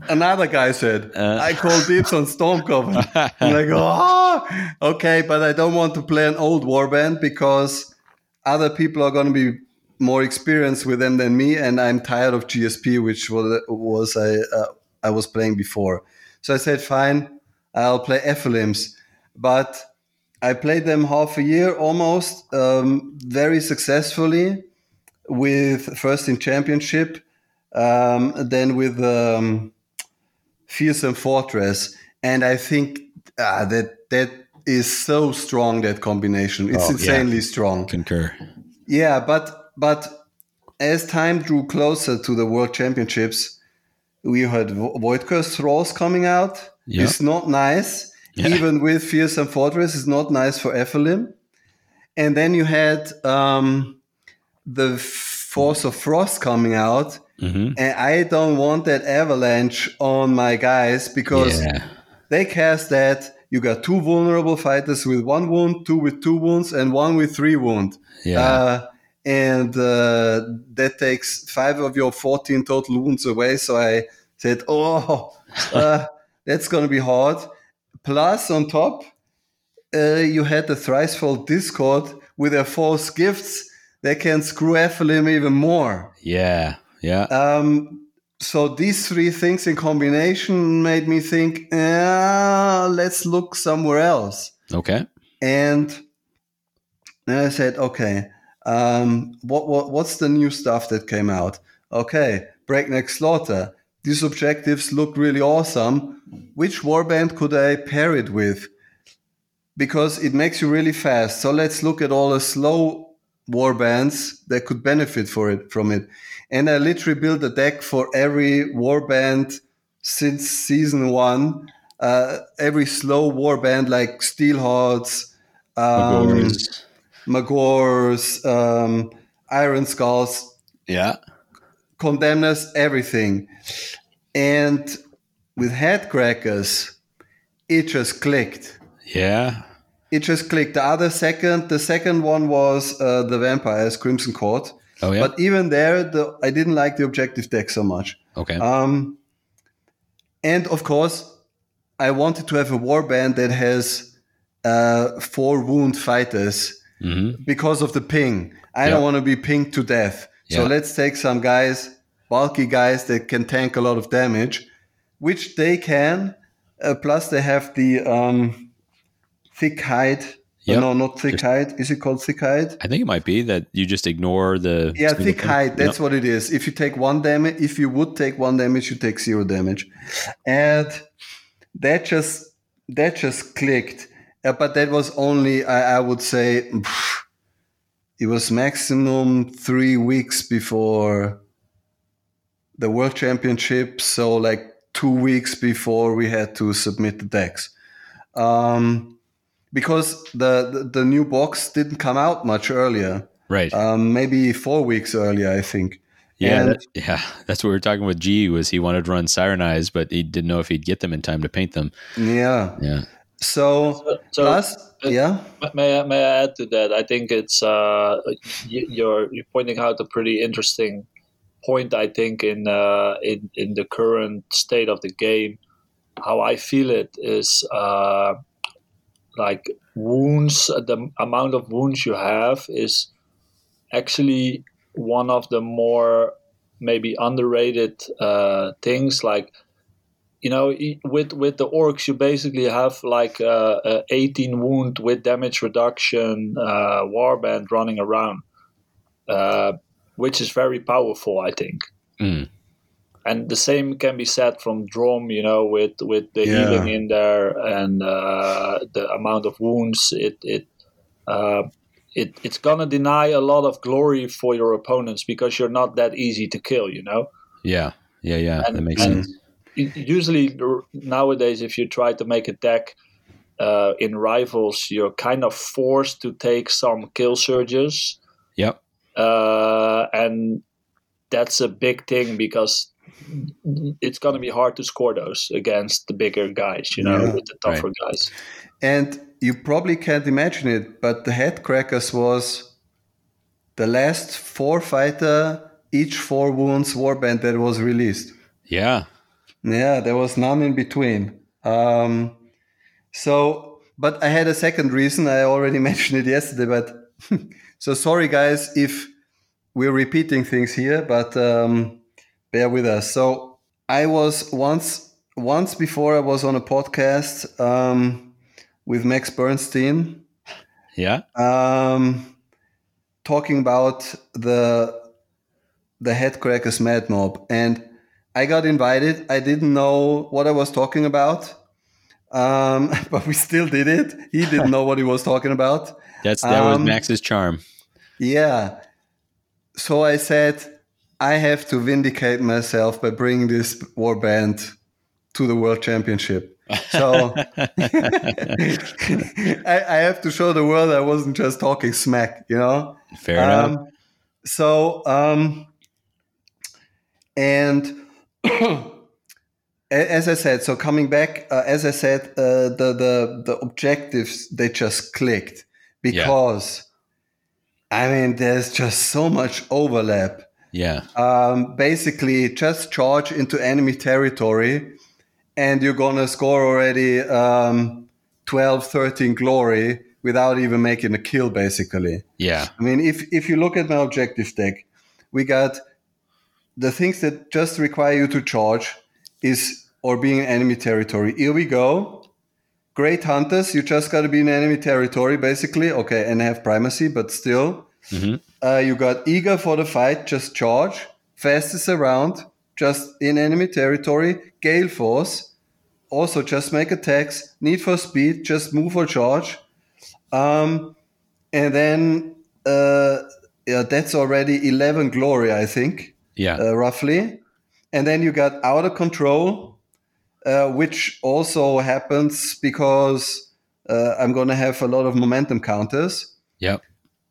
Another guy said, Uh. "I call dibs on Storm Coven." I'm like, oh, okay, but I don't want to play an old warband because other people are going to be more experienced with them than me, and I'm tired of GSP, which was was I uh, I was playing before. So I said, fine, I'll play Ephilims, but I played them half a year almost, um, very successfully, with first in championship, um, then with um, fearsome fortress, and I think uh, that that is so strong that combination. It's Oh, insanely yeah. strong. Concur. Yeah, but but as time drew closer to the World Championships, we had Vo- Voidcursed Thralls coming out. Yeah. It's not nice. Yeah. Even with Fearsome Fortress, it's not nice for Ephilim. And then you had um, the Force of Frost coming out. hmm And I don't want that avalanche on my guys because Yeah. they cast that. You got two vulnerable fighters with one wound, two with two wounds, and one with three wound. Yeah. Uh, and uh, that takes five of your 14 total wounds away. So I said, oh, uh, that's going to be hard. Plus, on top, uh, you had the Thricefold Discord with their false gifts. They can screw Ephilim even more. yeah. Yeah. Um, so these three things in combination made me think, ah, let's look somewhere else. Okay. And then I said, okay, um, what, what what's the new stuff that came out? Okay, Breakneck Slaughter. These objectives look really awesome. Which warband could I pair it with? Because it makes you really fast. So let's look at all the slow warbands that could benefit for it from it. And I literally built a deck for every warband since season one. Uh, every slow warband like Steelhearts, um, Magore's. Magore's, um, Iron Skulls, yeah. Condemners, everything. And with Headkrakka's, it just clicked. Yeah. It just clicked. The other second, the second one was uh, the Vampires, Crimson Court. Oh yeah. But even there, the, I didn't like the objective deck so much. okay. Um, and of course, I wanted to have a warband that has uh, four wound fighters hmm because of the ping. I Yeah. don't want to be pinged to death. So let's take some guys, bulky guys that can tank a lot of damage, which they can. Uh, plus, they have the um, thick hide. Uh, Yep. No, not thick Just- hide. Is it called thick hide? I think it might be that you just ignore the Yeah, thick thing. hide. That's what it is. If you take one damage, if you would take one damage, you take zero damage, and that just that just clicked. Uh, but that was only, I, I would say, it was maximum three weeks before the World Championship. So like two weeks before we had to submit the decks. Um, because the, the the new box didn't come out much earlier right. um, maybe four weeks earlier, I think. yeah. and- that- yeah. That's what we were talking with G was he wanted to run Siren Eyes, but he didn't know if he'd get them in time to paint them. Yeah. Yeah. So, So, so plus, uh, yeah, may I, may I add to that? I think it's uh, you're you're pointing out a pretty interesting point. I think in uh, in in the current state of the game, how I feel it is uh, like wounds. The amount of wounds you have is actually one of the more maybe underrated uh, things. Like you know, with with the orcs, you basically have like uh, a 18 wound with damage reduction uh, warband running around, uh, which is very powerful, I think. Mm. And the same can be said from Dromm, you know, with with the Yeah. healing in there and uh, the amount of wounds. It it uh, it it's gonna deny a lot of glory for your opponents because you're not that easy to kill, you know. Yeah. Yeah. Yeah. And- that makes and- sense. Usually nowadays if you try to make a deck uh, in rivals you're kind of forced to take some kill surges Yep. uh, and that's a big thing because it's going to be hard to score those against the bigger guys you know Yeah. with the tougher guys and you probably can't imagine it, but the Headkrakka's was the last four fighter, each four wounds warband that was released. Yeah. Yeah, there was none in between. Um, so, but I had a second reason. I already mentioned it yesterday, but so sorry, guys, if we're repeating things here, but um, bear with us. So, I was once, once before I was on a podcast um, with Max Bernstein, Yeah. Um, talking about the the Headkrakka's Mad Mob, and I got invited. I didn't know what I was talking about, um, but we still did it. He didn't know what he was talking about. That's that um, was Max's charm. Yeah. So I said, I have to vindicate myself by bringing this war band to the World Championship. So I, I, have to show the world I wasn't just talking smack, you know. Fair um, enough. So, um, and as I said, so coming back, uh, as I said, uh, the the the objectives they just clicked because, yeah. I mean, there's just so much overlap. Yeah. Um, basically, just charge into enemy territory and you're gonna score already um, 12 13 glory without even making a kill basically yeah i mean if if you look at my objective deck we got the things that just require you to charge is or being in enemy territory here we go great hunters you just got to be in enemy territory basically okay and have primacy but still mm-hmm. uh, you got eager for the fight just charge fastest around just in enemy territory. Gale Force, also just make attacks. Need for speed, just move or charge. Um, and then, uh, yeah, that's already 11 glory, I think. Yeah. Uh, roughly. And then you got out of control, uh, which also happens because uh, I'm going to have a lot of momentum counters. Yep.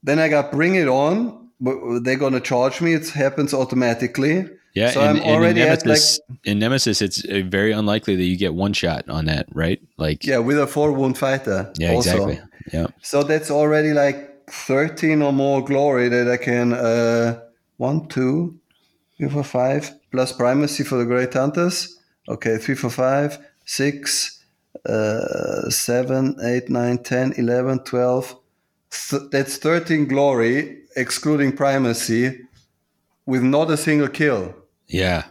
Then I got bring it on. They're going to charge me. It happens automatically. Yeah, so and, I'm already in Nemesis, like, in Nemesis, it's uh, very unlikely that you get one shot on that, right? Like yeah, with a four wound fighter. Yeah, also. exactly. Yeah. So that's already like thirteen or more glory that I can uh, one, two, three, four, five plus primacy for the great hunters. Okay, three, four, five, six, uh, seven, eight, nine, ten, eleven, twelve. Th- that's thirteen glory excluding primacy with not a single kill. Yeah.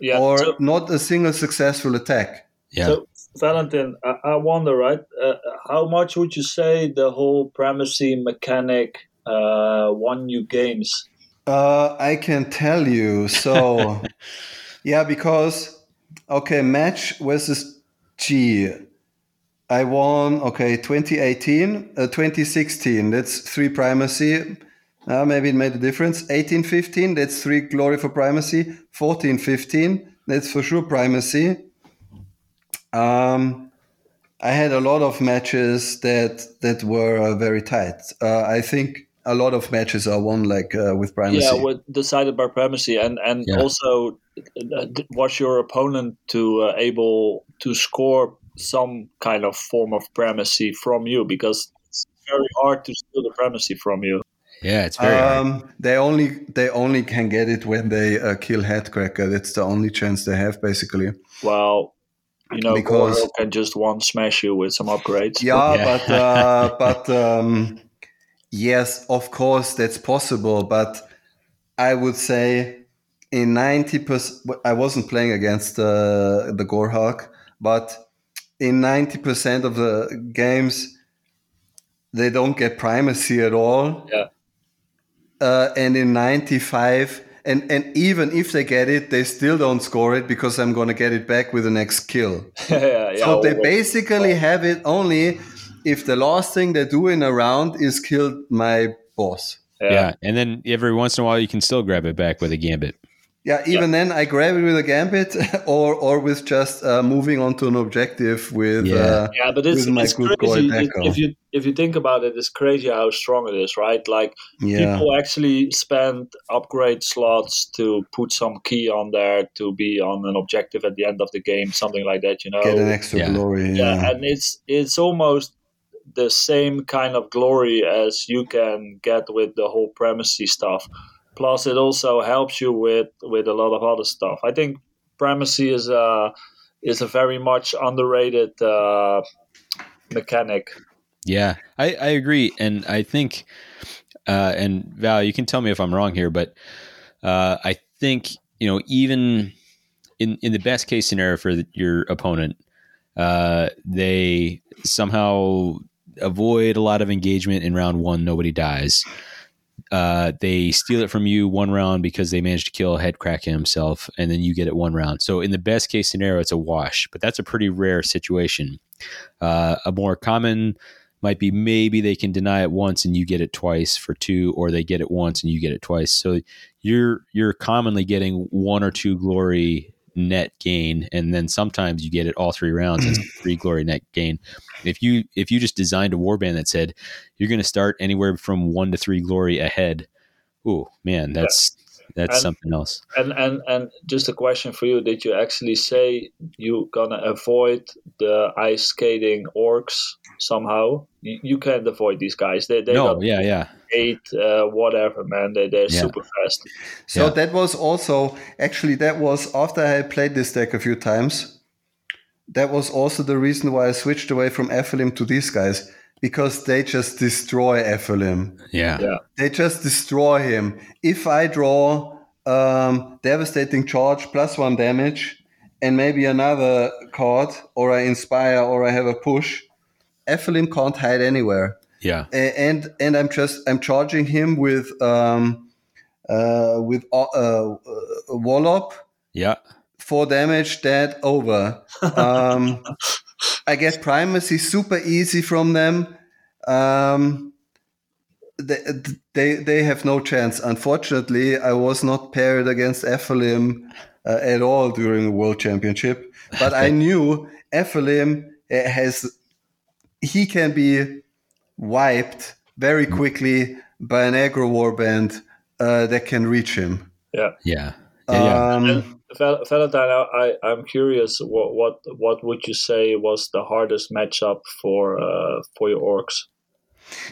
Yeah. Or so, not a single successful attack. Yeah. So, Valentin, I, I wonder, right? Uh, how much would you say the whole primacy mechanic uh, won you games? Uh, I can tell you. So, yeah, because, okay, match versus G. I won, okay, 2018, uh, 2016. That's three primacy. Uh, maybe it made a difference. 1815, that's three glory for primacy. 1415, that's for sure primacy. Um, I had a lot of matches that that were uh, very tight. Uh, I think a lot of matches are won like uh, with primacy. Yeah, with decided by primacy, and and yeah. also uh, was your opponent to uh, able to score some kind of form of primacy from you because it's very hard to steal the primacy from you. Yeah, it's very. Um, they only they only can get it when they uh, kill Headkrakka. That's the only chance they have, basically. Well, you know, because Goro can just one smash you with some upgrades. Yeah, yeah. but uh, but um, yes, of course that's possible. But I would say in ninety percent, I wasn't playing against uh, the Gorehulk, but in ninety percent of the games, they don't get primacy at all. Yeah uh, and in 95 and and even if they get it they still don't score it because i'm going to get it back with the next kill yeah, yeah, so they basically have it only if the last thing they do in a round is kill my boss yeah. yeah. and then every once in a while you can still grab it back with a gambit yeah, even yeah. then I grab it with a gambit or or with just uh, moving on to an objective with yeah, uh, yeah but it's, it's crazy if you if you think about it, it's crazy how strong it is, right? Like yeah. people actually spend upgrade slots to put some key on there to be on an objective at the end of the game, something like that, you know. Get an extra yeah. glory. Yeah. yeah, and it's it's almost the same kind of glory as you can get with the whole primacy stuff Plus, it also helps you with with a lot of other stuff. I think primacy is a is a very much underrated uh, mechanic. Yeah, I, I agree, and I think, uh, and Val, you can tell me if I'm wrong here, but uh, I think you know even in in the best case scenario for the, your opponent, uh, they somehow avoid a lot of engagement in round one. Nobody dies. Uh, they steal it from you one round because they managed to kill Headkrakka himself, and then you get it one round. So in the best case scenario, it's a wash, but that's a pretty rare situation. Uh, a more common might be maybe they can deny it once and you get it twice for two, or they get it once and you get it twice. So you're you're commonly getting one or two glory net gain, and then sometimes you get it all three rounds and three glory net gain. If you if you just designed a warband that said you're going to start anywhere from one to three glory ahead, oh man, that's that's And- something else. And and and just a question for you: Did you actually say you gonna avoid the ice skating orcs somehow? You, you can't avoid these guys. They they no, got yeah, yeah, eight uh, whatever man. They they're Yeah. super fast. So Yeah. that was also actually that was after I played this deck a few times. That was also the reason why I switched away from Ephilim to these guys because they just destroy Ephilim. yeah, Yeah. They just destroy him. If I draw um, devastating charge plus one damage and maybe another card, or I inspire, or I have a push, Ephilim can't hide anywhere. yeah, A- and and I'm just I'm charging him with um, uh, with uh, uh, wallop yeah, four damage dead over. Um, I get primacy super easy from them. Um, they, they they have no chance. Unfortunately, I was not paired against Ephilim uh, at all during the World Championship, but I knew Ephilim uh, has he can be wiped very quickly by an aggro warband uh, that can reach him. Yeah. yeah, yeah, yeah. Um, Val- Valentine, I, I I'm curious. What what what would you say was the hardest matchup for uh, for your orcs?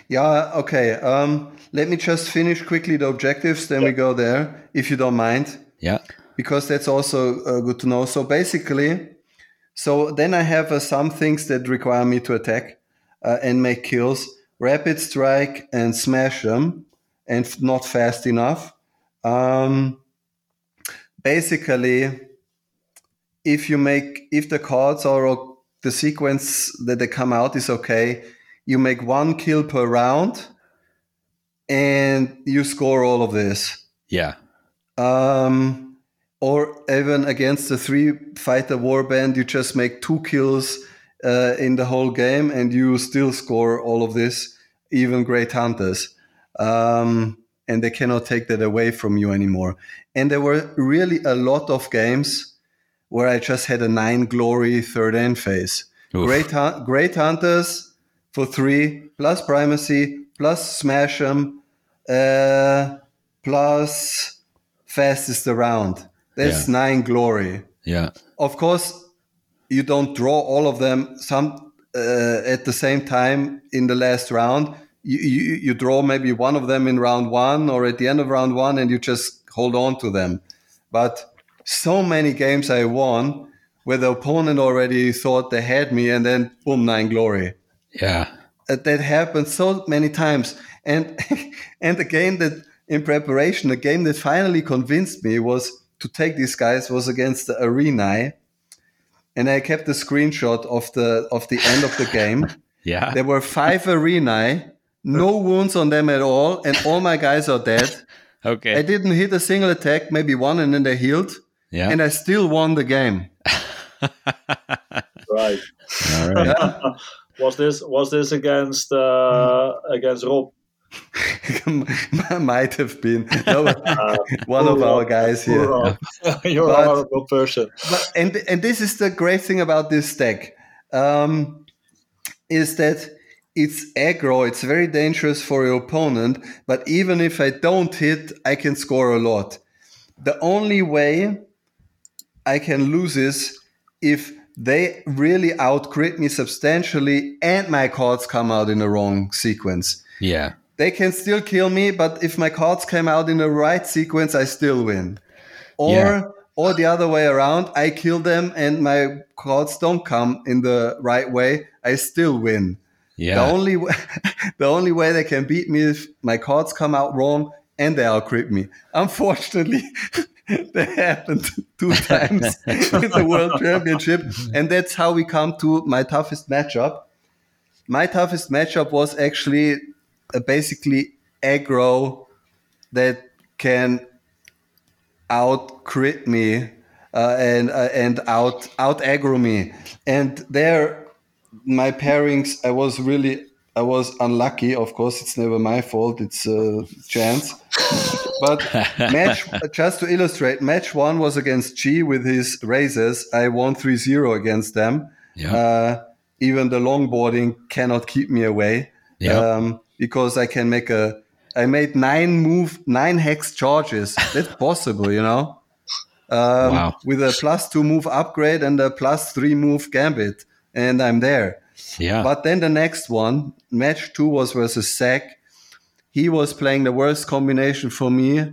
Yeah, okay. Um, let me just finish quickly the objectives, then we go there, if you don't mind, yeah. because that's also uh, good to know. So basically, so then I have uh, some things that require me to attack uh, and make kills, rapid strike and smash them, and f- not fast enough. Um, basically, if you make if the cards are the sequence that they come out is okay, you make one kill per round, and you score all of this. yeah. Um, or even against the three fighter warband, you just make two kills uh, in the whole game and you still score all of this, even great hunters. Um, and they cannot take that away from you anymore. And there were really a lot of games where I just had a nine glory third end phase. Oof. Great, great hunters for three, plus primacy, plus smash 'em, uh, plus fastest around. That's nine glory. Yeah. Of course, you don't draw all of them some uh, at the same time in the last round. You, you you draw maybe one of them in round one or at the end of round one, and you just hold on to them. But so many games I won where the opponent already thought they had me, and then boom, nine glory Yeah. that happened so many times and and the game that in preparation the game that finally convinced me was to take these guys was against the arena and i kept a screenshot of the of the end of the game Yeah. there were five arena no wounds on them at all and all my guys are dead okay. i didn't hit a single attack maybe one and then they healed Yeah. and i still won the game Right. All right. was this was this against uh, against Rob? might have been no, Uh, one of our guys Poor here Rob. You're But- a horrible person. but and and this is the great thing about this deck um, is that it's aggro it's very dangerous for your opponent but even if i don't hit i can score a lot the only way i can lose is if they really outcrit me substantially and my cards come out in the wrong sequence Yeah. they can still kill me, but if my cards came out in the right sequence, I still win. Or Yeah. or the other way around, I kill them and my cards don't come in the right way, I still win. The only way, the only way they can beat me is if my cards come out wrong and they outcrit me. Unfortunately, that happened two times in the World Championship, and that's how we come to my toughest matchup. my toughest matchup was actually uh, basically aggro that can out crit me uh, and uh, and out out aggro me. And there, my pairings, I was really I was unlucky. Of course, it's never my fault. It's a chance. But match just to illustrate, match one was against G with his razors. I won 3-0 against them. Yeah. Uh, even the longboarding cannot keep me away. Yeah. Um, because I can make a I made nine move nine hex charges. That's possible, you know. Um, Wow. With a plus two move upgrade and a plus three move gambit, and I'm there. Yeah. But then the next one, match two was versus Sack. He was playing the worst combination for me.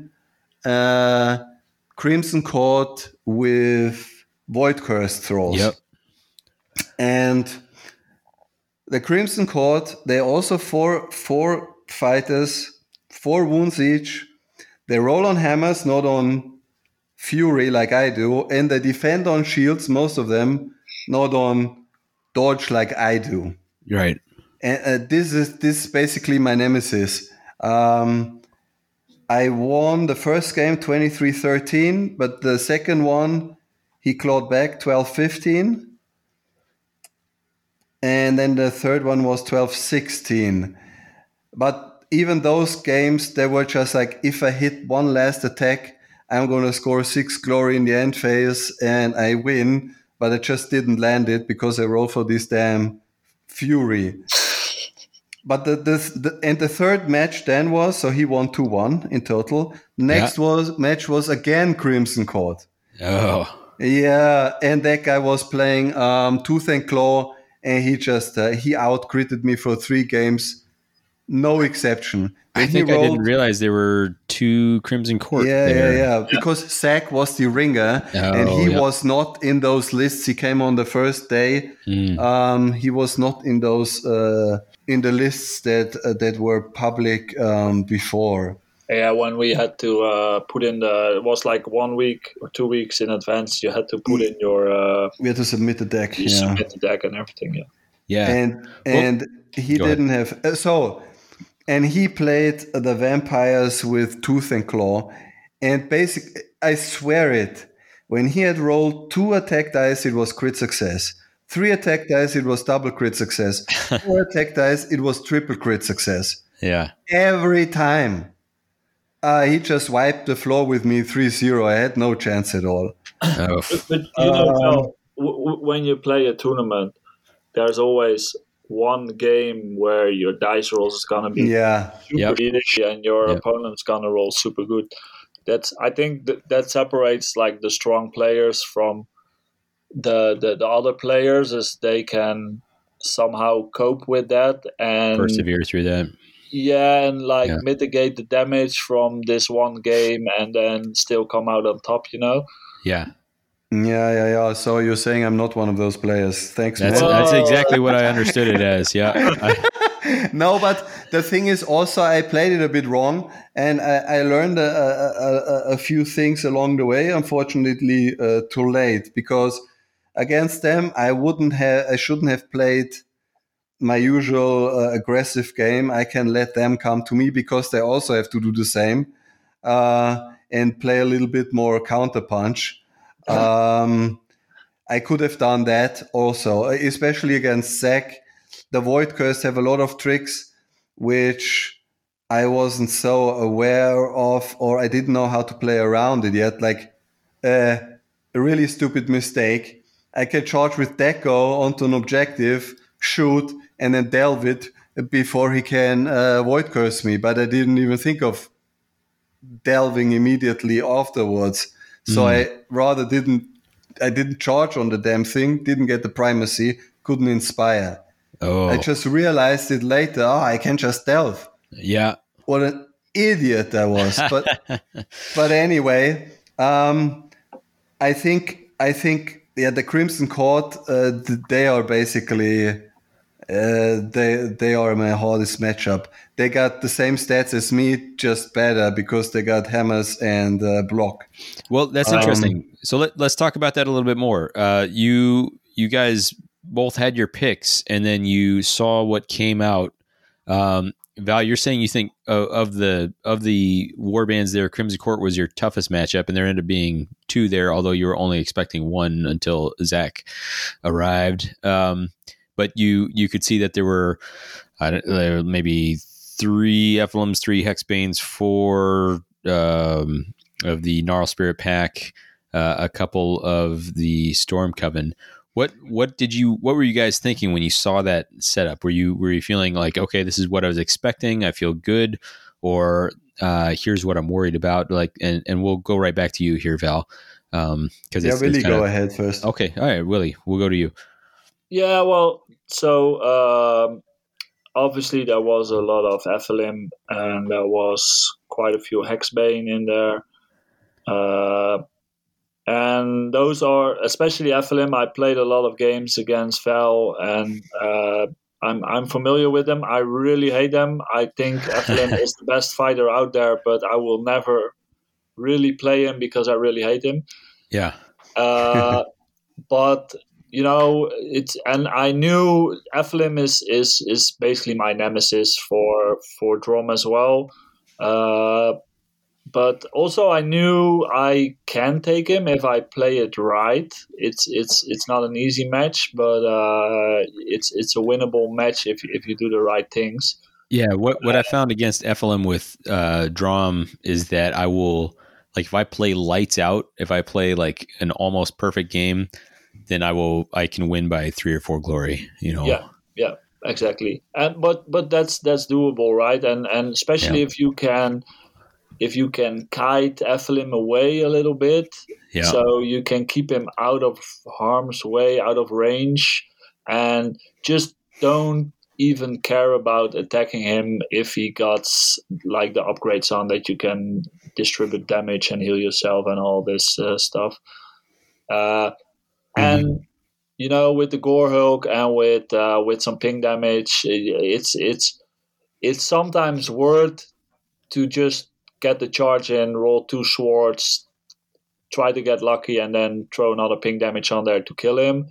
Uh, Crimson Court with Voidcursed Thralls. Yep. And the Crimson Court, they also four four fighters, four wounds each. They roll on hammers, not on fury like I do, and they defend on shields, most of them, not on dodge like I do. Right. And uh, this is this is basically my nemesis. Um, I won the first game 23-13, but the second one he clawed back 12-15. And then the third one was 12-16. But even those games, they were just like if I hit one last attack, I'm gonna score six glory in the end phase and I win. But I just didn't land it because I rolled for this damn fury. But the, the, the and the third match then was so he won two one in total. Next was match was again Crimson Court. Oh. Yeah, and that guy was playing um, Tooth and Claw, and he just uh, he out critted me for three games, no exception. I And he think I didn't realize there were two Crimson Court. yeah, there. yeah, yeah. Because Zach was the ringer, and Oh, he yeah. was not in those lists. He came on the first day. Mm. Um, he was not in those uh, in the lists that uh, that were public um, before. Yeah, when we had to uh, put in the, it was like one week or two weeks in advance. You had to put in your uh, We had to submit the deck. you Yeah. submit the deck and everything. Yeah. Yeah. and and he didn't have uh, so and he played the vampires with tooth and claw. And basic i swear it when he had rolled two attack dice it was crit success. Three attack dice it was double crit success. Four attack dice it was triple crit success. Yeah. every time. Uh, he just wiped the floor with me 3-0 i had no chance at all. Oh. But you know, Um, Val, w- w- when you play a tournament, there's always one game where your dice rolls is gonna be yeah super Yep. easy and your Yep. opponent's gonna roll super good. That's I think that, that separates like the strong players from the, the the other players is they can somehow cope with that and Persevere through that. yeah and like Yeah. mitigate the damage from this one game and then still come out on top you know Yeah. Yeah yeah yeah so you're saying i'm not one of those players thanks That's man. that's exactly what I understood it as. Yeah. I- no, but the thing is also I played it a bit wrong, and I, I learned a, a, a, a few things along the way. Unfortunately, uh, too late because against them I wouldn't have, I shouldn't have played my usual uh, aggressive game. I can let them come to me because they also have to do the same uh, and play a little bit more counterpunch. Um, I could have done that also, especially against Zach the Void Curse have a lot of tricks which I wasn't so aware of, or I didn't know how to play around it yet. Like uh, a really stupid mistake. I can charge with Deco onto an objective, shoot, and then delve it before he can uh, Void Curse me. But I didn't even think of delving immediately afterwards. So I rather didn't. I didn't charge on the damn thing. Didn't get the primacy. Couldn't inspire. oh. I just realized it later. Oh, I can just delve. yeah. What an idiot I was. But but anyway, um, I think I think yeah, the Crimson Court. Uh, they are basically uh, they they are my hardest matchup. They got the same stats as me, just better because they got hammers and uh, block. Well, that's Um, interesting. so let, let's talk about that a little bit more. Uh, you you guys both had your picks and then you saw what came out. Um, Val, you're saying you think of, of the of the war bands there, Crimson Court was your toughest matchup, and there ended up being two there, although you were only expecting one until Zach arrived. Um, but you you could see that there were I don't, there were maybe three Ephilims, three Hexbanes, four um, of the Gnarlspirit Pack, uh, a couple of the Storm Coven. What what did you what were you guys thinking when you saw that setup? Were you were you feeling like okay, this is what I was expecting? I feel good, or uh, here's what I'm worried about. Like, and and we'll go right back to you here, Val. Um, because yeah, Willy, go of, ahead first. Okay, all right, Willy, we'll go to you. Yeah, well, so um, obviously there was a lot of Ephilim, and there was quite a few Hexbane in there. Uh, and those are especially Ephilim. I played a lot of games against Val, and uh, I'm I'm familiar with them. I really hate them. I think Ephilim is the best fighter out there, but I will never really play him because I really hate him. Yeah. uh, but you know it's and I knew Ephilim is is is basically my nemesis for for Dromm as well. Uh, but also I knew I can take him if I play it right. It's it's it's not an easy match, but uh, it's it's a winnable match if if you do the right things. Yeah, what what I found against Ephilim with uh, Dromm is that I will like if I play lights out, if I play like an almost perfect game, then I will I can win by three or four glory. You know. Yeah. Yeah. Exactly. And but but that's that's doable, right? And and especially yeah. if you can if you can kite Ephilim away a little bit, yeah. so you can keep him out of harm's way, out of range, and just don't even care about attacking him if he got like the upgrades on that you can distribute damage and heal yourself and all this uh, stuff. Uh, mm-hmm. And you know, with the Gorehulk and with uh, with some ping damage, it's it's it's sometimes worth to just get the charge in, roll two swords, try to get lucky, and then throw another ping damage on there to kill him.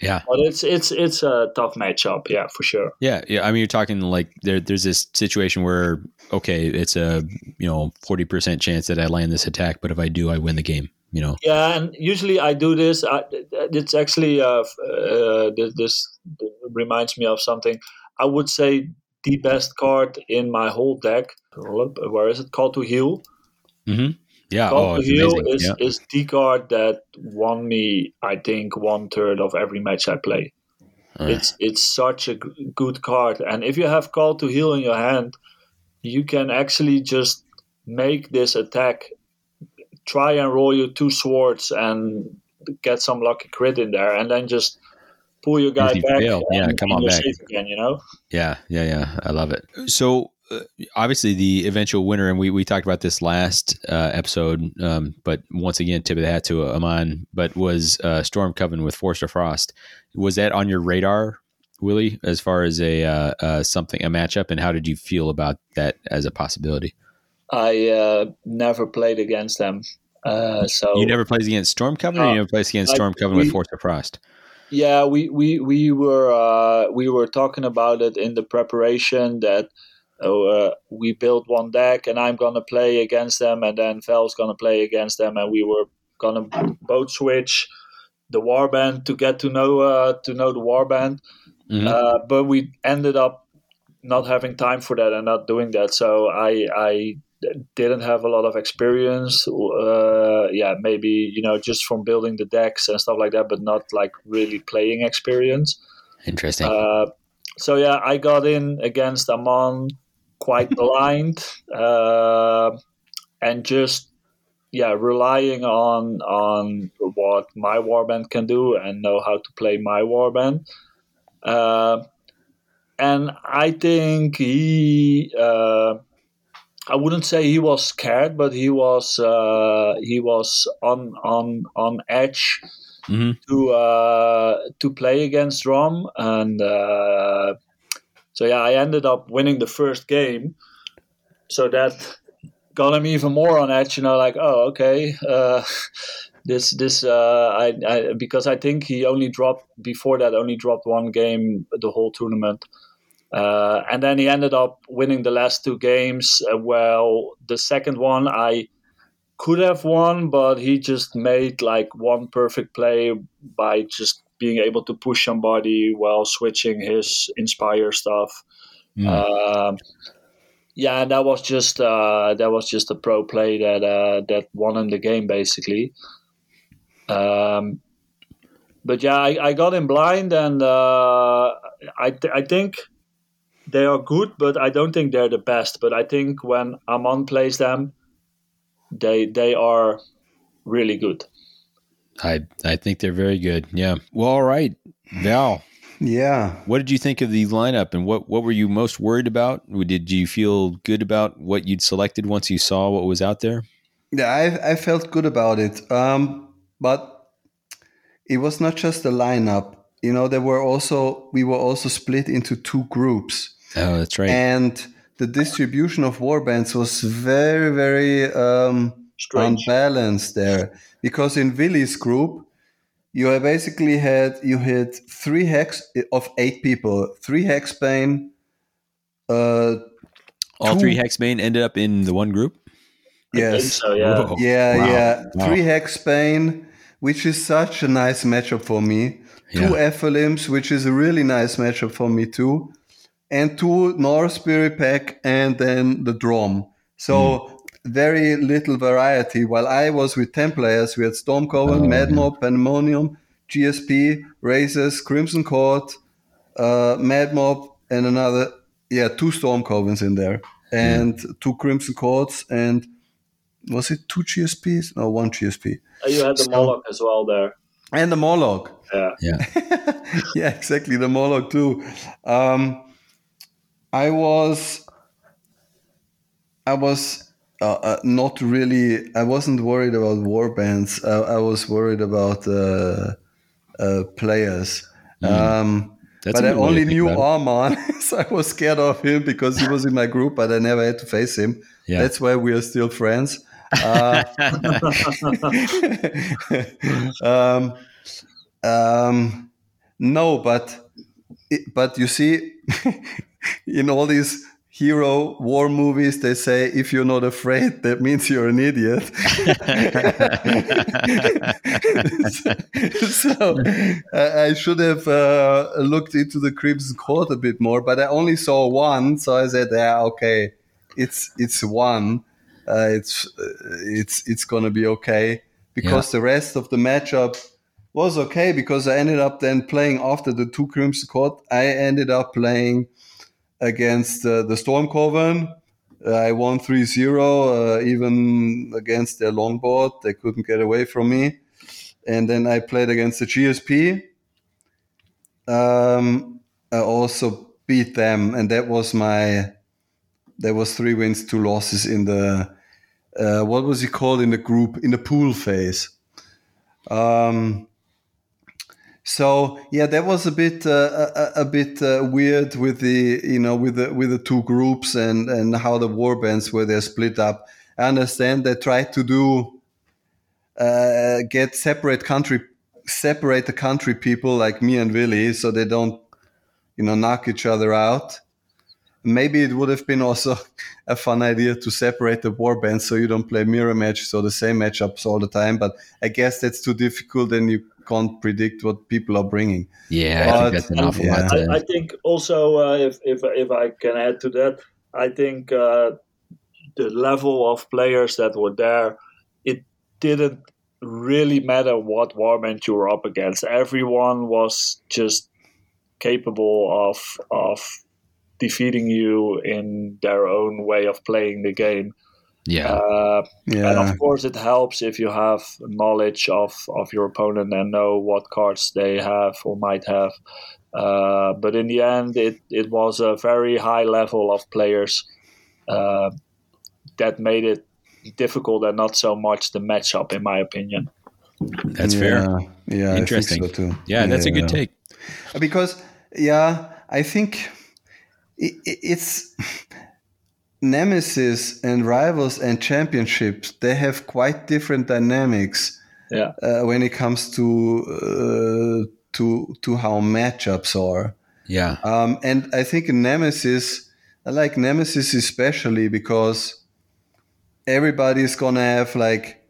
Yeah, but it's it's it's a tough matchup. Yeah, for sure. Yeah, yeah. I mean, you're talking like there, there's this situation where okay, it's a you know forty percent chance that I land this attack, but if I do, I win the game. You know. Yeah, and usually I do this. I, it's actually uh, uh, this, this reminds me of something. I would say the best card in my whole deck. Where is it? Call to Heal. Mm-hmm. Yeah, Call oh, to Heal is, yeah. is the card that won me, I think, one third of every match I play. Uh. It's it's such a g- good card, and if you have Call to Heal in your hand, you can actually just make this attack. Try and roll your two swords and get some lucky crit in there, and then just pull your guy back. Fail. yeah, come on back again. You know. Yeah, yeah, yeah. I love it. So uh, obviously the eventual winner, and we, we talked about this last uh, episode, um, but once again, tip of the hat to uh, Aman, but was uh, Storm Coven with Force of Frost. Was that on your radar, Willy, as far as a uh, uh, something a matchup, and how did you feel about that as a possibility? I never played against them. so you never played against Storm Coven, or you never played against Storm Coven we, with Force of Frost? Yeah, we we we were uh, we were talking about it in the preparation that uh, we built one deck and I'm gonna play against them, and then Val's gonna play against them, and we were gonna both switch the warband to get to know uh, to know the warband. Mm-hmm. Uh, but we ended up not having time for that and not doing that. So I I didn't have a lot of experience. Uh, yeah, maybe you know just from building the decks and stuff like that, but not like really playing experience. Interesting. Uh, so yeah, I got in against Aman quite blind, uh, and just yeah, relying on on what my warband can do and know how to play my warband. Uh, and I think he uh, I wouldn't say he was scared, but he was uh, he was on on on edge mm-hmm. to uh, to play against Dromm, and uh, so yeah, I ended up winning the first game, so that got him even more on edge. You know, like oh okay, uh, this this uh, I, I because I think he only dropped before that only dropped one game the whole tournament. Uh, and then he ended up winning the last two games. Uh, well, the second one I could have won, but he just made like one perfect play by just being able to push somebody while switching his inspire stuff. Mm. Um, yeah, that was just uh, that was just a pro play that uh, that won him the game basically. Um, but yeah, I, I, got him blind, and uh, I th- I think they are good, but I don't think they're the best. But I think when Amon plays them, they they are really good. I I think they're very good. Yeah. Well, all right, Val. Yeah. What did you think of the lineup, and what what were you most worried about? Did you feel good about what you'd selected once you saw what was out there? Yeah, I I felt good about it. Um, but it was not just the lineup. You know, there were also we were also split into two groups. Oh, that's right. And the distribution of warbands was very, very um, unbalanced there because in Willy's group, you basically had you had three hex of eight people, three hexbane. Uh, All two, three hexbane ended up in the one group. Yes. So, yeah. Whoa. Yeah, wow. yeah. Wow. Three hexbane, which is such a nice matchup for me. Yeah. Two Ephilims, which is a really nice matchup for me too and two Gnarlspirit Pack, and then the Drom. So mm. very little variety. While I was with 10 players, we had Storm Coven, oh, Mad Mob, Pandemonium, GSP, Razors, Crimson Court, uh, Mad Mob, and another, yeah, two Stormcovens in there, and mm. two Crimson Courts, and was it two GSPs? No, one GSP. Uh, you had the so, Moloch as well there. And the Moloch. Yeah. Yeah. yeah, exactly. The Moloch too. Um, I was I was uh, uh, not really. I wasn't worried about war bands. I, I was worried about uh, uh players. Mm. Um, but I only knew Arman, so I was scared of him because he was in my group, but I never had to face him. Yeah. That's why we are still friends. Uh, um, um, no, but but you see, in all these hero war movies, they say if you're not afraid, that means you're an idiot. so I should have uh, looked into the Crimson Court a bit more, but I only saw one, so I said, "Yeah, okay, it's it's one, uh, it's uh, it's it's gonna be okay." Because yeah. the rest of the matchup was okay because I ended up then playing after the two Crimson Court. I ended up playing against uh, the Storm Coven. I won 3 0, uh, even against their longboard. They couldn't get away from me. And then I played against the GSP. Um, I also beat them, and that was my. There was three wins, two losses in the. Uh, what was he called in the group in the pool phase? Um, so yeah, that was a bit uh, a, a, bit uh, weird with the you know with the with the two groups and and how the war bands were they split up. I understand they tried to do uh, get separate country separate the country people like me and Willy so they don't you know knock each other out. Maybe it would have been also a fun idea to separate the war bands so you don't play mirror matches or the same matchups all the time. But I guess that's too difficult, and you can't predict what people are bringing. Yeah, but, I think that's an awful yeah. I, I, think also uh, if, if if I can add to that, I think uh, the level of players that were there, it didn't really matter what warband you were up against. Everyone was just capable of of defeating you in their own way of playing the game. Yeah. Uh, yeah. And of course, it helps if you have knowledge of, of your opponent and know what cards they have or might have. Uh, but in the end, it, it was a very high level of players uh, that made it difficult and not so much the matchup, in my opinion. That's yeah, fair. Yeah, interesting. So too. Yeah, that's yeah. a good take. Because, yeah, I think it, it's nemesis and rivals and championships they have quite different dynamics Yeah. Uh, when it comes to uh, to to how matchups are. Yeah. Um, and I think Nemesis, I like Nemesis especially because everybody's gonna have like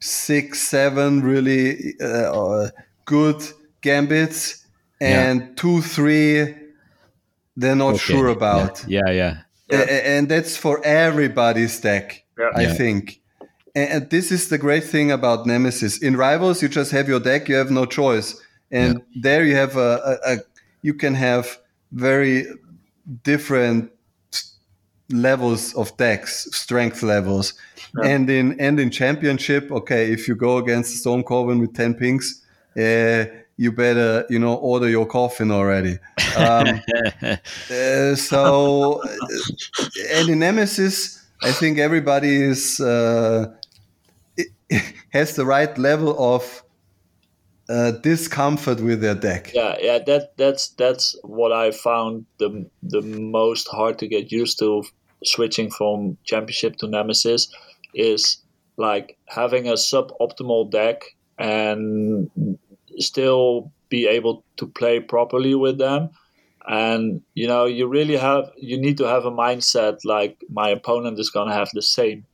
six, seven really uh, good gambits, and yeah. two, three they're not okay. sure about. Yeah, yeah. yeah. And that's for everybody's deck, yeah. I think. And this is the great thing about Nemesis. In Rivals, you just have your deck, you have no choice. And there you have a, a, a, you can have very different levels of decks, strength levels. And in and in championship, okay, if you go against Storm Coven with 10 pings, uh, you better you know order your coffin already. Um, uh, so uh, and in nemesis i think everybody is uh, has the right level of uh, discomfort with their deck. Yeah yeah that that's that's what i found the the most hard to get used to switching from championship to nemesis is like having a suboptimal deck and still be able to play properly with them. And you know you really have you need to have a mindset like my opponent is going to have the same.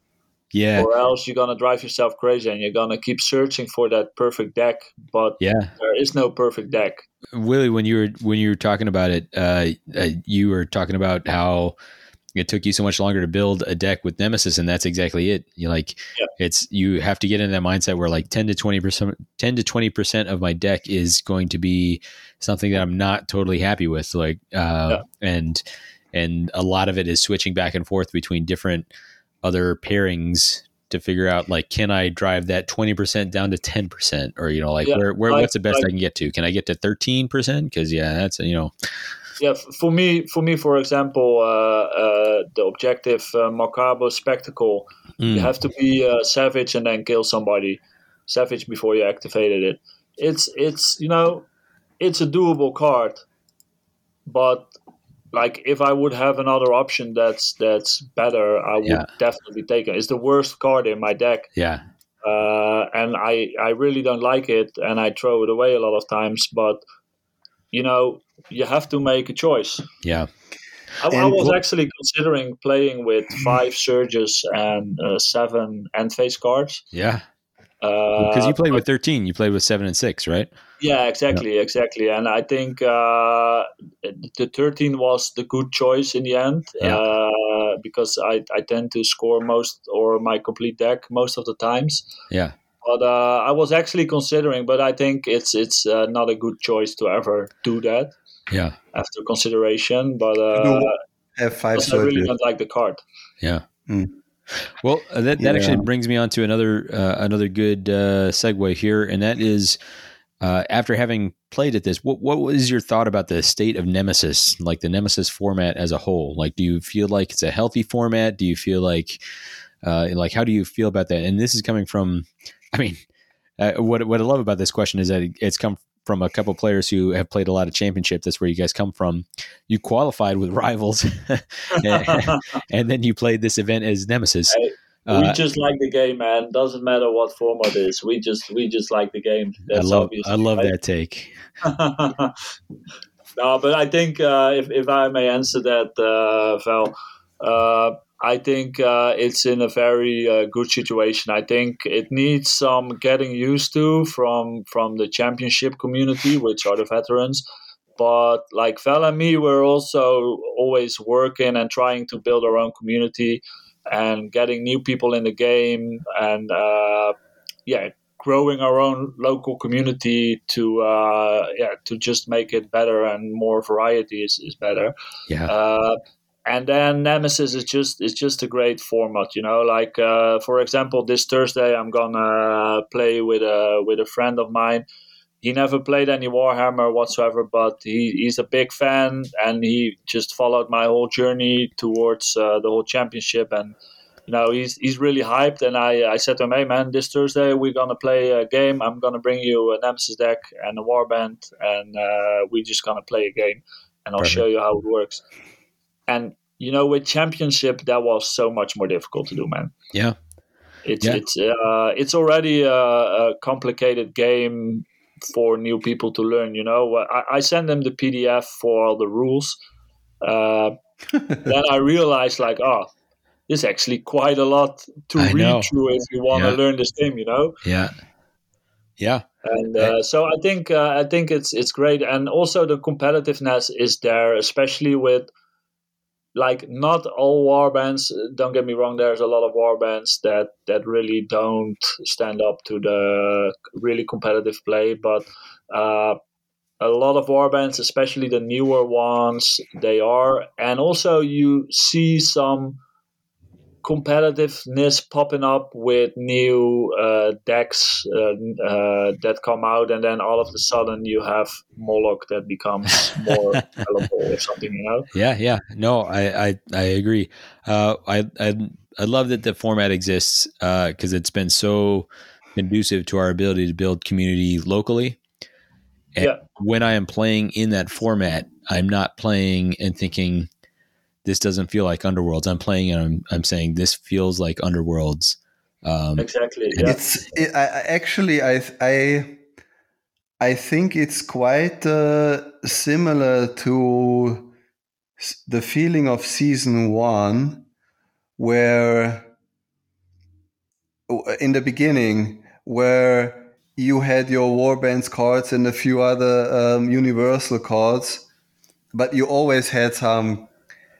Yeah. Or else you're going to drive yourself crazy and you're going to keep searching for that perfect deck but yeah. there is no perfect deck. Willy when you were when you were talking about it uh, uh you were talking about how it took you so much longer to build a deck with Nemesis, and that's exactly it. You like yeah. it's you have to get in that mindset where like ten to twenty percent, ten to twenty percent of my deck is going to be something that I'm not totally happy with. Like, uh, yeah. and and a lot of it is switching back and forth between different other pairings to figure out like can I drive that 20% down to 10% or you know like yeah, where where like, what's the best like, I can get to can I get to 13% cuz yeah that's you know yeah, for me, for me, for example, uh, uh, the objective uh, Macabre Spectacle, mm. you have to be uh, savage and then kill somebody, savage before you activated it. It's it's you know, it's a doable card, but like if I would have another option that's that's better, I would yeah. definitely take it. It's the worst card in my deck. Yeah. Uh, and I I really don't like it, and I throw it away a lot of times. But you know, you have to make a choice. Yeah. I, I was actually considering playing with five surges and uh, seven end phase cards. Yeah. Because uh, you played with 13, you played with 7 and 6, right? Yeah, exactly, yeah. exactly. And I think uh, the 13 was the good choice in the end yeah. uh, because I, I tend to score most or my complete deck most of the times. Yeah. But uh, I was actually considering, but I think it's it's uh, not a good choice to ever do that. Yeah. After consideration, but uh, have five. I really don't like the card. Yeah. Mm. Well, uh, that, that yeah. actually brings me on to another uh, another good uh, segue here, and that is uh, after having played at this, what what was your thought about the state of Nemesis, like the Nemesis format as a whole? Like, do you feel like it's a healthy format? Do you feel like uh, like how do you feel about that? And this is coming from I mean, uh, what what I love about this question is that it's come from a couple players who have played a lot of championship. That's where you guys come from. You qualified with rivals, and, and, then you played this event as Nemesis. Hey, we uh, just like the game, man. Doesn't matter what format it is. We just we just like the game. That's I love I love right? that take. no, but I think uh, if if I may answer that, uh, Val. I think uh, it's in a very uh, good situation. I think it needs some getting used to from from the championship community, which are the veterans. But like Val and me, we're also always working and trying to build our own community and getting new people in the game and uh, yeah, growing our own local community to uh, yeah to just make it better and more variety is, is better. Yeah uh, and then Nemesis is just is just a great format, you know. Like uh, for example, this Thursday I'm gonna play with a with a friend of mine. He never played any Warhammer whatsoever, but he, he's a big fan, and he just followed my whole journey towards uh, the whole championship, and you know he's he's really hyped. And I I said to him, hey man, this Thursday we're gonna play a game. I'm gonna bring you a Nemesis deck and a Warband, and uh, we're just gonna play a game, and I'll Perfect. show you how it works. And you know, with championship, that was so much more difficult to do, man. Yeah. It's yeah. it's uh, it's already a, a, complicated game for new people to learn. You know, I, I send them the PDF for all the rules. Uh, then I realized, like, oh, there's actually quite a lot to I read know. through if you want to yeah. learn this game. You know. Yeah. Yeah. And uh, so I think uh, I think it's it's great, and also the competitiveness is there, especially with like not all war bands don't get me wrong there's a lot of war bands that that really don't stand up to the really competitive play but uh, a lot of war bands especially the newer ones they are. And also you see some competitiveness popping up with new uh, decks uh, uh, that come out, and then all of a sudden you have Moloch that becomes more or something. You know? Yeah, yeah. No, I I, I agree. Uh, I I I love that the format exists because uh, it's been so conducive to our ability to build community locally. And yeah. when I am playing in that format, I'm not playing and thinking this doesn't feel like Underworlds. I'm playing and I'm, I'm saying this feels like Underworlds. Um, exactly. Yeah. It's it, I, actually I I I think it's quite uh, similar to the feeling of season one, where in the beginning where you had your warbands cards and a few other um, universal cards, but you always had some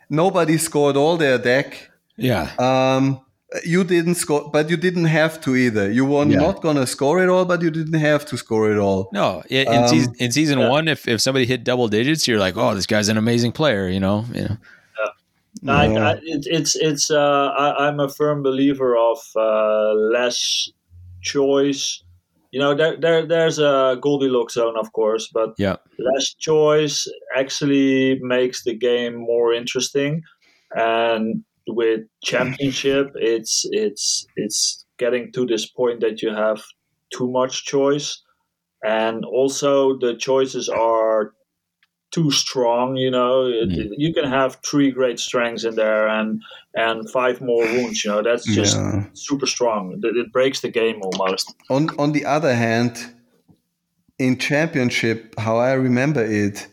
nobody scored all their deck. Yeah. Um, you didn't score, but you didn't have to either. You were yeah. not gonna score it all, but you didn't have to score it all. No, in, um, season, in season yeah. one, if, if somebody hit double digits, you're like, oh, this guy's an amazing player. You know, you know. Yeah. No, I, I, it, it's it's. Uh, I, am a firm believer of uh, less choice you know there, there there's a goldilocks zone of course but yeah. less choice actually makes the game more interesting. And with championship it's it's it's getting to this point that you have too much choice. And also the choices are too strong. You know, you can have three great strengths in there and and five more wounds. You know, that's just yeah. super strong. It, it breaks the game almost. On on the other hand, in championship, how I remember it,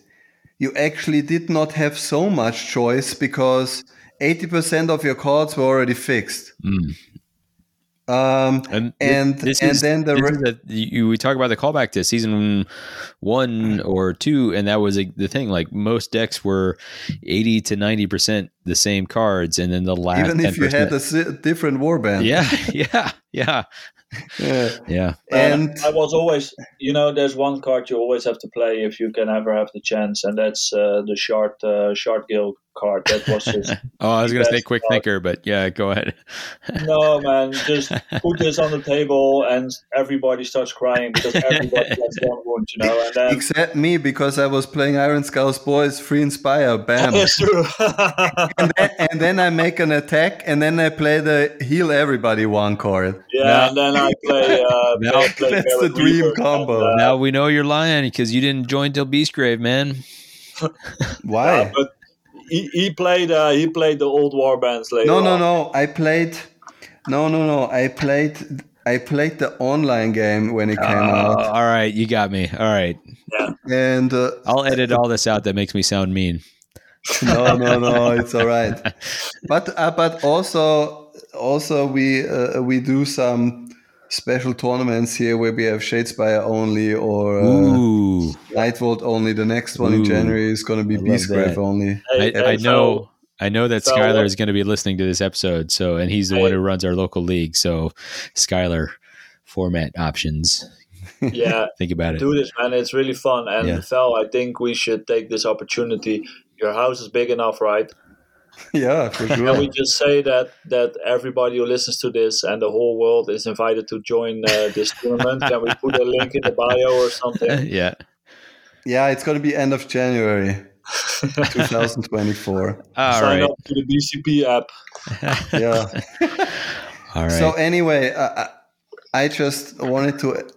you actually did not have so much choice because. 80% of your cards were already fixed. Mm. Um, and and, this and is, then the re- you, we talk about the callback to season one or two, and that was a, the thing. Like most decks were eighty to ninety percent the same cards, and then the last even if 10%, you had a different warband. Yeah, yeah, yeah yeah. Yeah. And I was always, you know, there's one card you always have to play if you can ever have the chance, and that's uh, the shard uh, Shardgale card. That was just. oh, I was going to say quick card. thinker, but yeah, go ahead. no, man, just put this on the table, and everybody starts crying because everybody gets one wound, you know. And then, except me because I was playing Ironskull's Boyz Free Inspire. Bam. That's true. and, then, and, then, I make an attack, and then I play the heal everybody one card. Yeah, and then I play. Uh, now, play that's the dream combo. And, uh, now we know you're lying because you didn't join till Beastgrave, man. Why? but he, he played. Uh, he played the old war bands later. No, no, on. no. I played. No, no, no. I played. I played the online game when it came out. All right, you got me. All right. Yeah. And uh, I'll edit all this out. That makes me sound mean. no, no, no. It's all right. But uh, but also also we uh, we do some special tournaments here where we have Shadespire only or uh, Nightvault only. The next one Ooh. in January is going to be Beastgrave only. Hey, I, I, know. I know that so, Skylar is going to be listening to this episode, so and he's the hey. one who runs our local league. So, Skylar, format options. Yeah, think about it. Do this, man. It's really fun. And yeah. Val, I think we should take this opportunity. Your house is big enough, right? yeah, for sure. Can we just say that that everybody who listens to this and the whole world is invited to join uh, this tournament? Can we put a link in the bio or something? Yeah. Yeah, it's going to be end of January. 2024. All Sign right. up to the BCP app. yeah. All right. So anyway, uh, I just wanted to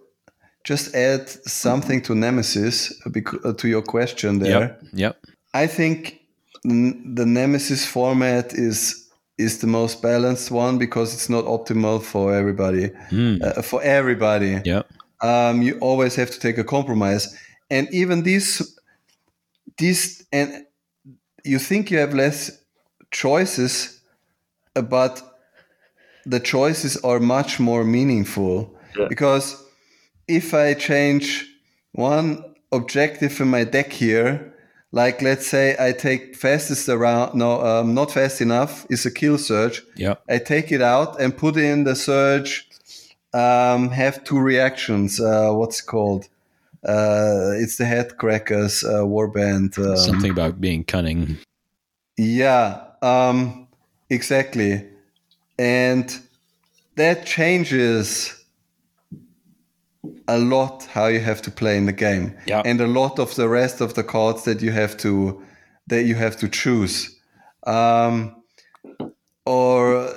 just add something to Nemesis uh, to your question there. Yep. yep. I think the Nemesis format is is the most balanced one because it's not optimal for everybody. Mm. Uh, for everybody, Yep. um, you always have to take a compromise, and even these, these, and you think you have less choices, uh, but the choices are much more meaningful Yeah. because if I change one objective in my deck here, like let's say I take fastest around, no, um, not fast enough is a kill surge. Yeah. I take it out and put in the surge. Um, have two reactions. Uh, what's it called? Uh, it's the Headkrakka's uh, warband. Um, Something about being cunning. yeah, um, exactly. And that changes a lot how you have to play in the game. Yeah. And a lot of the rest of the cards that you have to that you have to choose. Um, or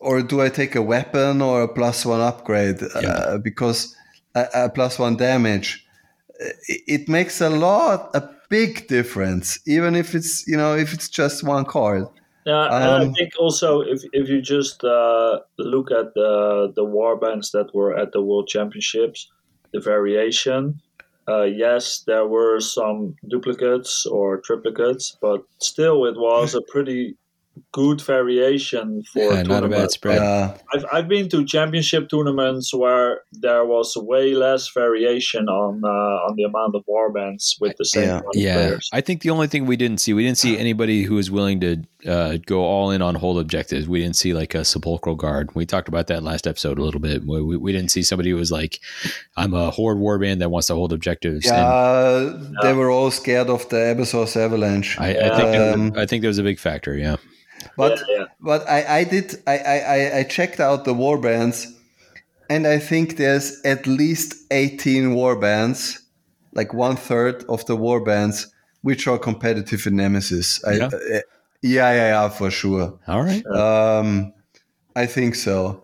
or do I take a weapon or a plus one upgrade? Uh, because a, a plus one damage it, it makes a lot a big difference even if it's you know if it's just one card Yeah, and I Um, think also if, if you just uh, look at the the war bands that were at the World Championships, the variation. Uh, yes, there were some duplicates or triplicates, but still, it was a pretty good variation for Yeah, not a bad spread. uh, I've, I've been to championship tournaments where there was way less variation on uh, on the amount of war bands with the same Yeah. Yeah, players. I think the only thing we didn't see, we didn't see anybody who was willing to uh, go all in on hold objectives. We didn't see like a sepulchral guard. We talked about that last episode a little bit. We, we, we didn't see somebody who was like, "I'm a horde warband that wants to hold objectives." And yeah, they were all scared of the Abyssos Avalanche. I, I think that Um, was, I think that was a big factor. Yeah, but yeah, yeah. but I, I did I, I, I- I checked out the warbands and I think there's at least 18 warbands, like one third of the warbands, which are competitive in Nemesis. Yeah. uh, yeah, yeah, yeah, for sure. all right. Um, I think so.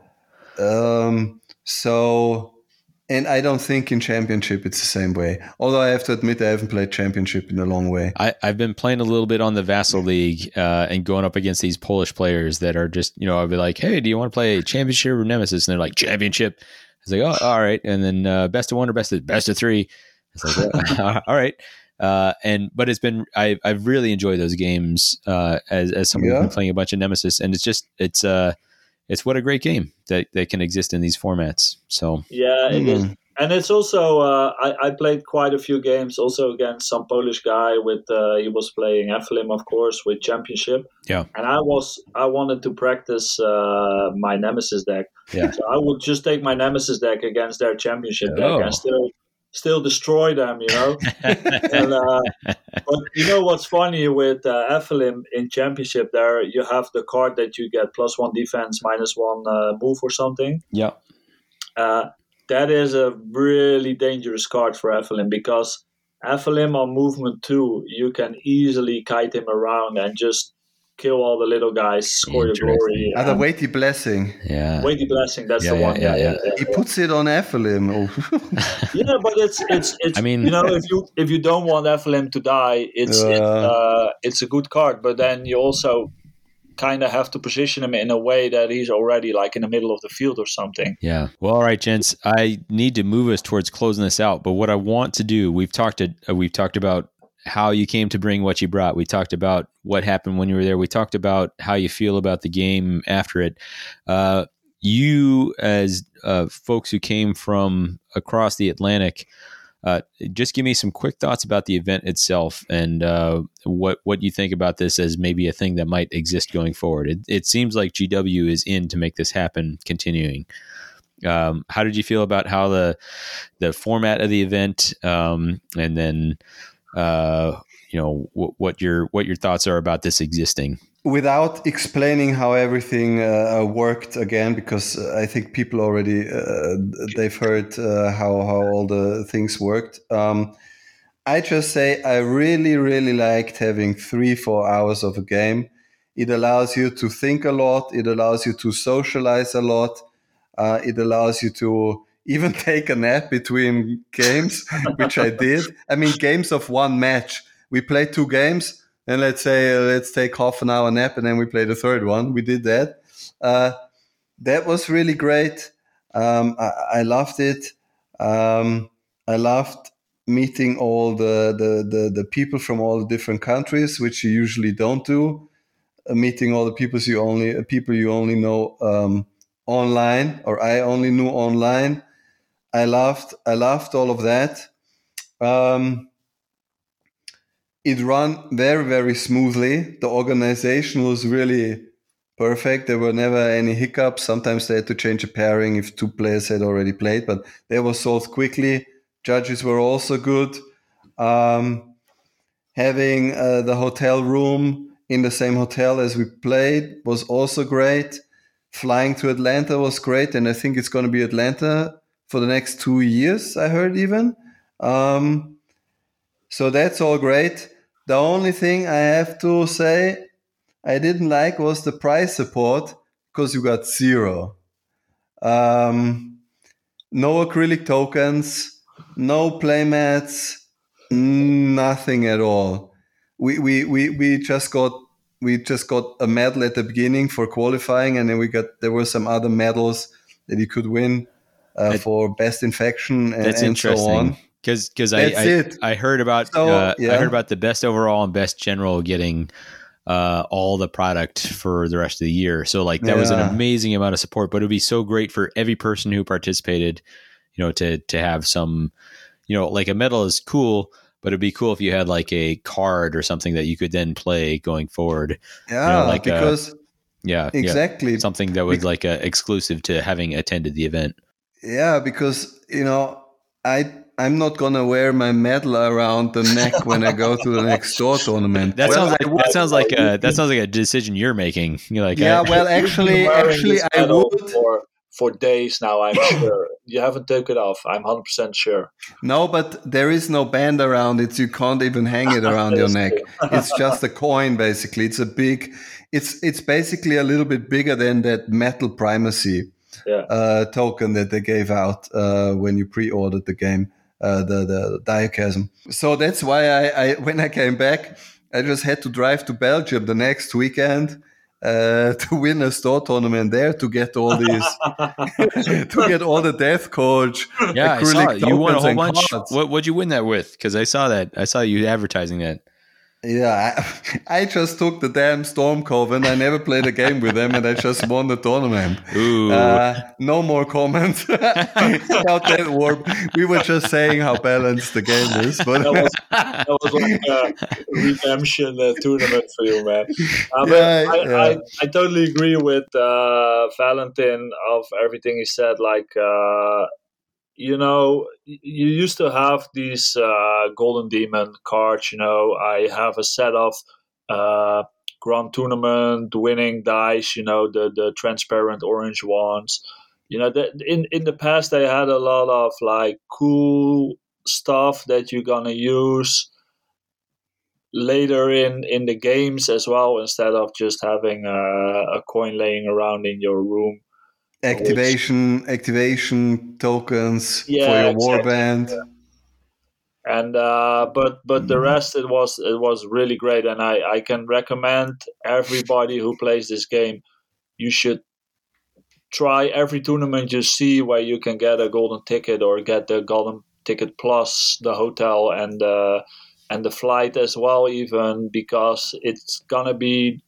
Um, so, and I don't think in championship it's the same way. Although I have to admit I haven't played championship in a long way. I, I've been playing a little bit on the Vassal League uh, and going up against these Polish players that are just, you know, I'll be like, hey, do you want to play championship or nemesis? And they're like, championship. I was like, oh, all right. And then uh, best of one or best of best of three. Like, "Oh, all right. Uh, and but it's been I I've really enjoyed those games uh, as as someone who's Yeah. been playing a bunch of nemesis, and it's just it's uh it's what a great game that that can exist in these formats. So Yeah, it is. Mm. And it's also uh, I, I played quite a few games also against some Polish guy with uh, he was playing Ephilim of course with championship. Yeah. And I was I wanted to practice uh, my Nemesis deck. Yeah. So I would just take my Nemesis deck against their championship deck Oh. and still still destroy them, you know. and, uh, but you know what's funny with uh, Ephilim in championship? There you have the card that you get plus one defense, minus one uh, move or something. yeah, Uh, that is a really dangerous card for Ephilim because Ephilim on movement two, you can easily kite him around and just kill all the little guys, score your glory. Ah, the weighty blessing. yeah. Weighty blessing, that's Yeah, the yeah, one. yeah, yeah. He puts it on Ephilim. Oh. yeah, but it's it's it's. I mean- you know, if you if you don't want Ephilim to die, it's it's, Uh. uh, it's a good card. But then you also kind of have to position him in a way that he's already like in the middle of the field or something. Yeah. Well, all right, gents. I need to move us towards closing this out. But what I want to do, we've talked to, uh, we've talked about how you came to bring what you brought. We talked about what happened when you were there. We talked about how you feel about the game after it. Uh, you, as uh, folks who came from across the Atlantic, uh, just give me some quick thoughts about the event itself and uh, what what you think about this as maybe a thing that might exist going forward. It, it seems like GW is in to make this happen, continuing. Um, how did you feel about how the the format of the event, um, and then uh, you know w- what your what your thoughts are about this existing? Without explaining how everything uh, worked again, because I think people already uh, they've heard uh, how how all the things worked. Um, I just say I really really liked having three four hours of a game. It allows you to think a lot. It allows you to socialize a lot. Uh, it allows you to even take a nap between games, which I did. I mean, games of one match. We played two games. and let's say uh, let's take half an hour nap and then we play the third one. We did that. Uh, that was really great. Um, I, I, loved it. Um, I loved meeting all the, the, the, the, people from all the different countries, which you usually don't do. Uh, meeting all the people you only people you only know um, online, or I only knew online. I loved I loved all of that. Um, it ran very very smoothly. The organization was really perfect. There were never any hiccups. Sometimes they had to change a pairing if two players had already played, but they were solved quickly. Judges were also good. Um, having uh, the hotel room in the same hotel as we played was also great. Flying to Atlanta was great, and I think it's going to be Atlanta for the next two years. I heard even. Um, so that's all great. The only thing I have to say I didn't like was the price support because you got zero. Um, no acrylic tokens, no playmats, nothing at all. We, we, we, we just got we just got a medal at the beginning for qualifying, and then we got there were some other medals that you could win uh, for best infection and, that's and interesting. so on. Because because I, I, I heard about so, uh, yeah. I heard about the best overall and best general getting uh, all the product for the rest of the year. So like that yeah. was an amazing amount of support, but it would be so great for every person who participated, you know, to to have some, you know, like a medal is cool, but it'd be cool if you had like a card or something that you could then play going forward. Yeah, you know, like because yeah, exactly yeah, something that was like a, exclusive to having attended the event. Yeah, because you know I I'm not gonna wear my medal around the neck when I go to the next door tournament. That well, sounds like that sounds like a that sounds like a decision you're making. You're like, yeah, I, well, actually, actually, I would. For, for days now, I'm sure you haven't took it off. I'm 100 percent sure. No, but there is no band around it. You can't even hang it around your neck. it's just a coin, basically. It's a big. It's it's basically a little bit bigger than that metal primacy. Yeah. Uh, token that they gave out uh, when you pre-ordered the game uh, the the diachasm. So that's why I, I when I came back, I just had to drive to Belgium the next weekend uh, to win a store tournament there to get all these to get all the death coach. Yeah, I saw it. You won a whole bunch. Cards. What would you win that with? Because I saw that. I saw you advertising that. Yeah, I, I, just took the damn Storm Coven. I never played a game with them, and I just won the tournament. Uh, no more comments about that warp. We were just saying how balanced the game is, but that was, that was like a redemption uh, tournament for you, man. Uh, yeah, I, yeah. I, I, totally agree with uh, Valentin of everything he said. Like uh, you know, you used to have these uh, Golden Demon cards. You know, I have a set of uh, Grand Tournament winning dice. You know, the the transparent orange ones. You know, in in the past they had a lot of like cool stuff that you're gonna use later in in the games as well instead of just having a, a coin laying around in your room activation activation tokens yeah, for your exactly, warband. Yeah. And uh, but but the mm-hmm. rest it was it was really great, and I I can recommend everybody who plays this game, you should try every tournament you see where you can get a golden ticket or get the golden ticket plus the hotel and uh, and the flight as well even because it's gonna be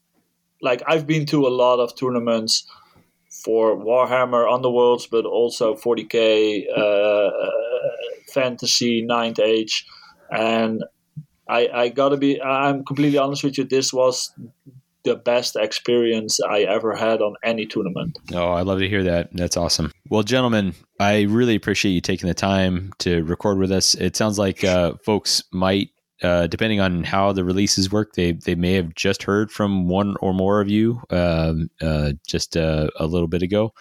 like I've been to a lot of tournaments for Warhammer Underworlds, but also 40k uh, fantasy, Ninth Age, and I, I gotta be. I'm completely honest with you. This was the best experience I ever had on any tournament. Oh, I love to hear that. That's awesome. Well, gentlemen, I really appreciate you taking the time to record with us. It sounds like uh, folks might uh, depending on how the releases work, they they may have just heard from one or more of you um, uh, just uh, a little bit ago.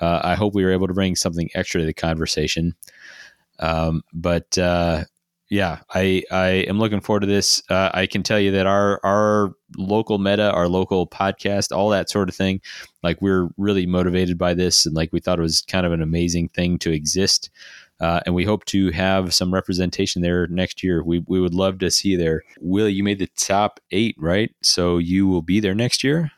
Uh, I hope we were able to bring something extra to the conversation. Um, but uh, yeah, I I am looking forward to this. Uh, I can tell you that our our local meta, our local podcast, all that sort of thing, like we're really motivated by this, and like we thought it was kind of an amazing thing to exist. Uh, and we hope to have some representation there next year. We, we would love to see you there. Will, you made the top eight, right? So you will be there next year?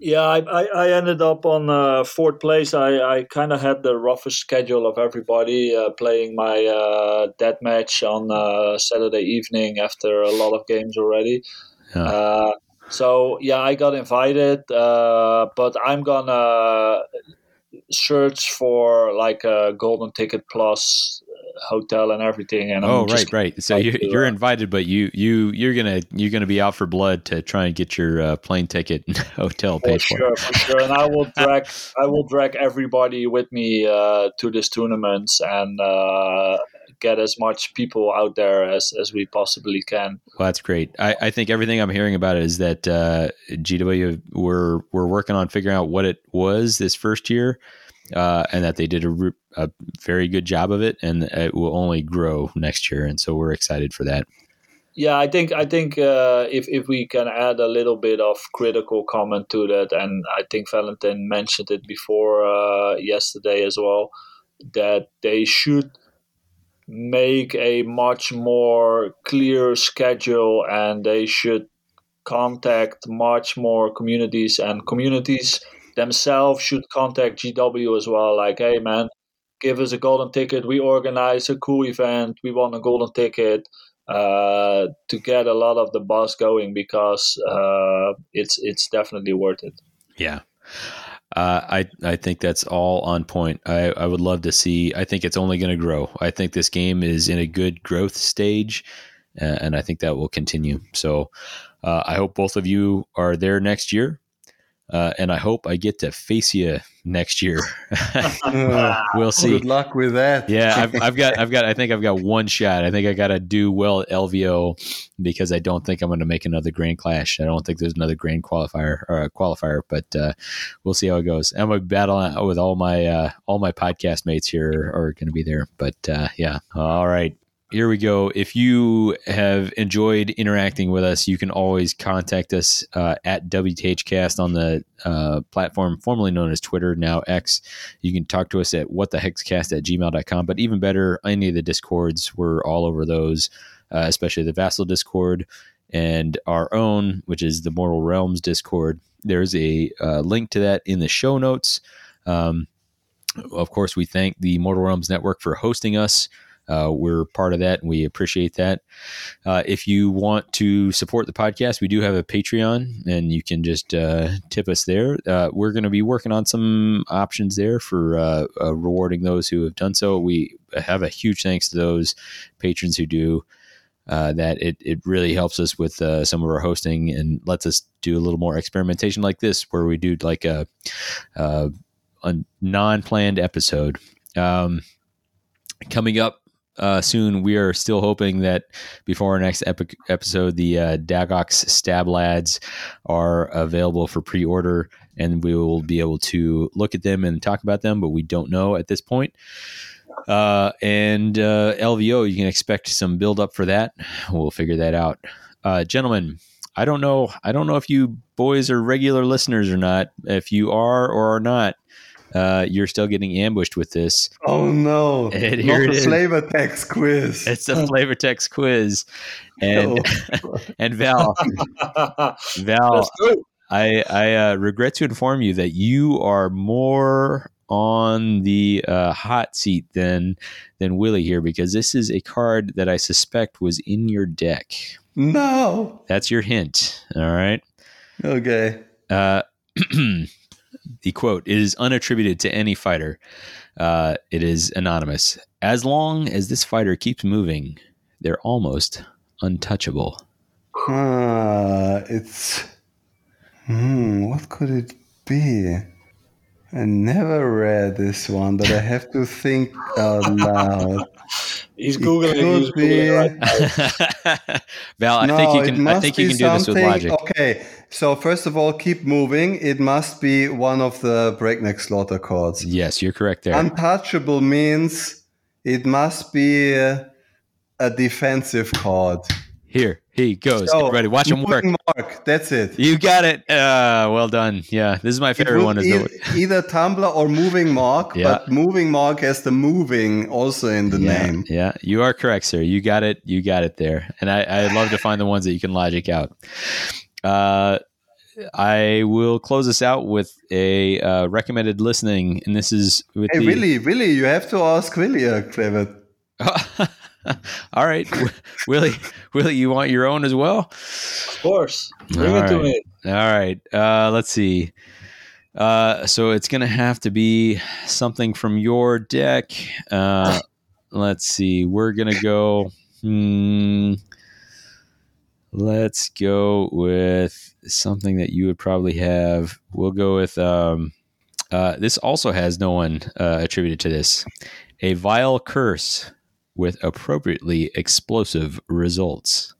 Yeah, I, I, I ended up on uh, fourth place. I, I kind of had the roughest schedule of everybody uh, playing my uh, dead match on uh, Saturday evening after a lot of games already. Yeah. Uh, so yeah, I got invited, uh, but I'm gonna search for like a golden ticket plus hotel and everything. And oh, right, right. So you, you're invited, but you you you're gonna you're gonna be out for blood to try and get your uh, plane ticket and hotel paid. Sure, for sure. And I will drag I will drag everybody with me uh, to this tournament and. Uh, get as much people out there as, as we possibly can. Well, that's great. I, I think everything I'm hearing about it is that uh, GW we're we're working on figuring out what it was this first year, uh, and that they did a, a, very good job of it, and it will only grow next year. And so we're excited for that. Yeah, I think I think uh, if if we can add a little bit of critical comment to that, and I think Valentin mentioned it before uh, yesterday as well, that they should make a much more clear schedule, and they should contact much more communities and communities themselves should contact GW as well. Like, hey man, give us a golden ticket. We organize a cool event. We want a golden ticket uh, to get a lot of the buzz going because uh, it's it's definitely worth it. Yeah. Uh, I I think that's all on point. I, I would love to see. I think it's only going to grow. I think this game is in a good growth stage, uh, and I think that will continue. So uh, I hope both of you are there next year. Uh, and I hope I get to face you next year. we'll see. Good luck with that. yeah, I've, I've, got, I've got, I think I've got one shot. I think I got to do well at LVO because I don't think I'm going to make another Grand Clash. I don't think there's another Grand qualifier or qualifier, but uh, we'll see how it goes. I'm going to battle with all my uh, all my podcast mates here are going to be there. But uh, yeah, all right here we go. If you have enjoyed interacting with us, you can always contact us uh, at WTHcast on the uh, platform formerly known as Twitter, now X. You can talk to us at whatthehexcast at gmail.com. But even better, any of the discords, we're all over those, uh, especially the Vassal Discord and our own, which is the Mortal Realms Discord. There's a uh, link to that in the show notes. Um, of course, we thank the Mortal Realms Network for hosting us. Uh, we're part of that and we appreciate that. Uh, if you want to support the podcast, we do have a Patreon and you can just uh, tip us there. Uh, we're going to be working on some options there for uh, uh, rewarding those who have done so. We have a huge thanks to those patrons who do. that it, it really helps us with some of our hosting and lets us do a little more experimentation like this, where we do like a, a non planned episode. Um, coming up uh, soon. We are still hoping that before our next epic episode, the uh, Daggok's Stab-ladz are available for pre order and we will be able to look at them and talk about them, but we don't know at this point. Uh, and uh, LVO, you can expect some build up for that. We'll figure that out. Uh, gentlemen, I don't know. I don't know if you boys are regular listeners or not. If you are or are not, uh, you're still getting ambushed with this. Oh no! And here Not the flavor text quiz. It's a flavor text quiz, and and Val, Val, I I uh, regret to inform you that you are more on the uh, hot seat than than Willy here because this is a card that I suspect was in your deck. No, that's your hint. All right. Okay. Uh, the quote it is unattributed to any fighter. Uh, it is anonymous. As long as this fighter keeps moving, they're almost untouchable. Uh, it's. Hmm, what could it be? I never read this one, but I have to think out loud. He's googling. He's googling right Val, I no, think you can. I think you can do this with logic. Okay, so first of all, keep moving. It must be one of the breakneck slaughter cards. Yes, you're correct there. Untouchable means it must be. a defensive chord. Here he goes. So, Everybody, watch him work. Mark, that's it. You got it. Uh, well done. Yeah, this is my favorite one. Is e- either tumbler or moving mark, yeah. but moving mark has the moving also in the yeah, name. Yeah, you are correct, sir. You got it. You got it there. And I, I love to find the ones that you can logic out. Uh, I will close this out with a uh, recommended listening, and this is with hey, the- Willy. Willy, you have to ask Willy, uh, Clever. All right, Willy. Willy, you want your own as well? Of course. Bring All it right. to me. All right. Uh, let's see. Uh, so it's gonna have to be something from your deck. Uh, let's see. We're gonna go. Hmm, let's go with something that you would probably have. We'll go with. Um, uh, this also has no one uh, attributed to this. A vile curse with appropriately explosive results.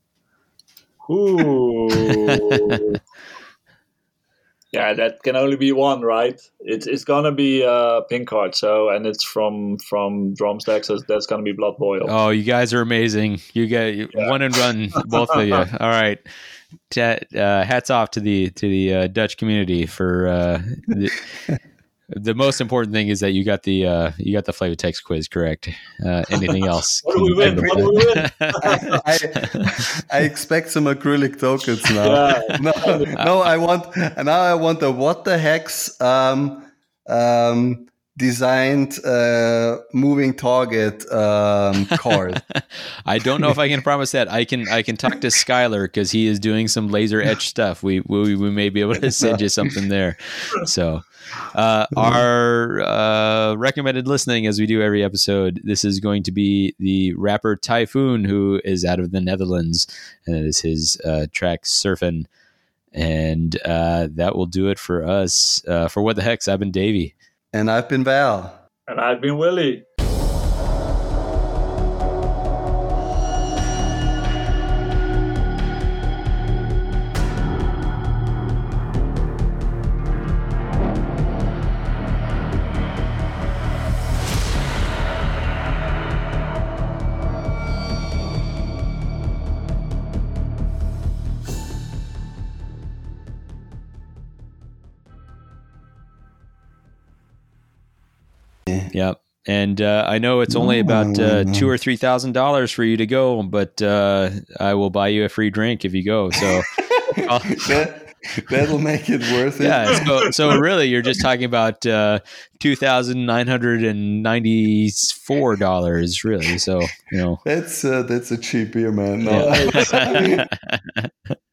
Ooh. yeah, that can only be one, right? It's it's gonna be a pink card. So, and it's from from drumsticks. So that's gonna be blood boil. Oh, you guys are amazing! You get yeah. one and run, both of you. All right. uh, hats off to the to the uh, Dutch community for uh, the, the most important thing is that you got the uh, you got the flavor text quiz correct. Uh, anything else? what do we win? What do we win? I, I, expect some acrylic tokens now. Yeah. No, no, I want now. I want the what the hex um, um, designed uh, moving target um, card. I don't know if I can promise that. I can I can talk to Skylar because he is doing some laser etch stuff. We, we we may be able to send you something there. So uh, our uh, recommended listening, as we do every episode, this is going to be the rapper Typhoon, who is out of the Netherlands, and it is his uh, track "Surfing." And uh, that will do it for us. Uh, for what the hex I've been Davey, and I've been Val, and I've been Willy. And uh, I know it's only about uh, two or three thousand dollars for you to go, but uh, I will buy you a free drink if you go. So that, that'll make it worth it. Yeah. So, so really, you're just talking about uh, two thousand nine hundred and ninety four dollars, really. So you know that's uh, that's a cheap beer, man. No. Yeah.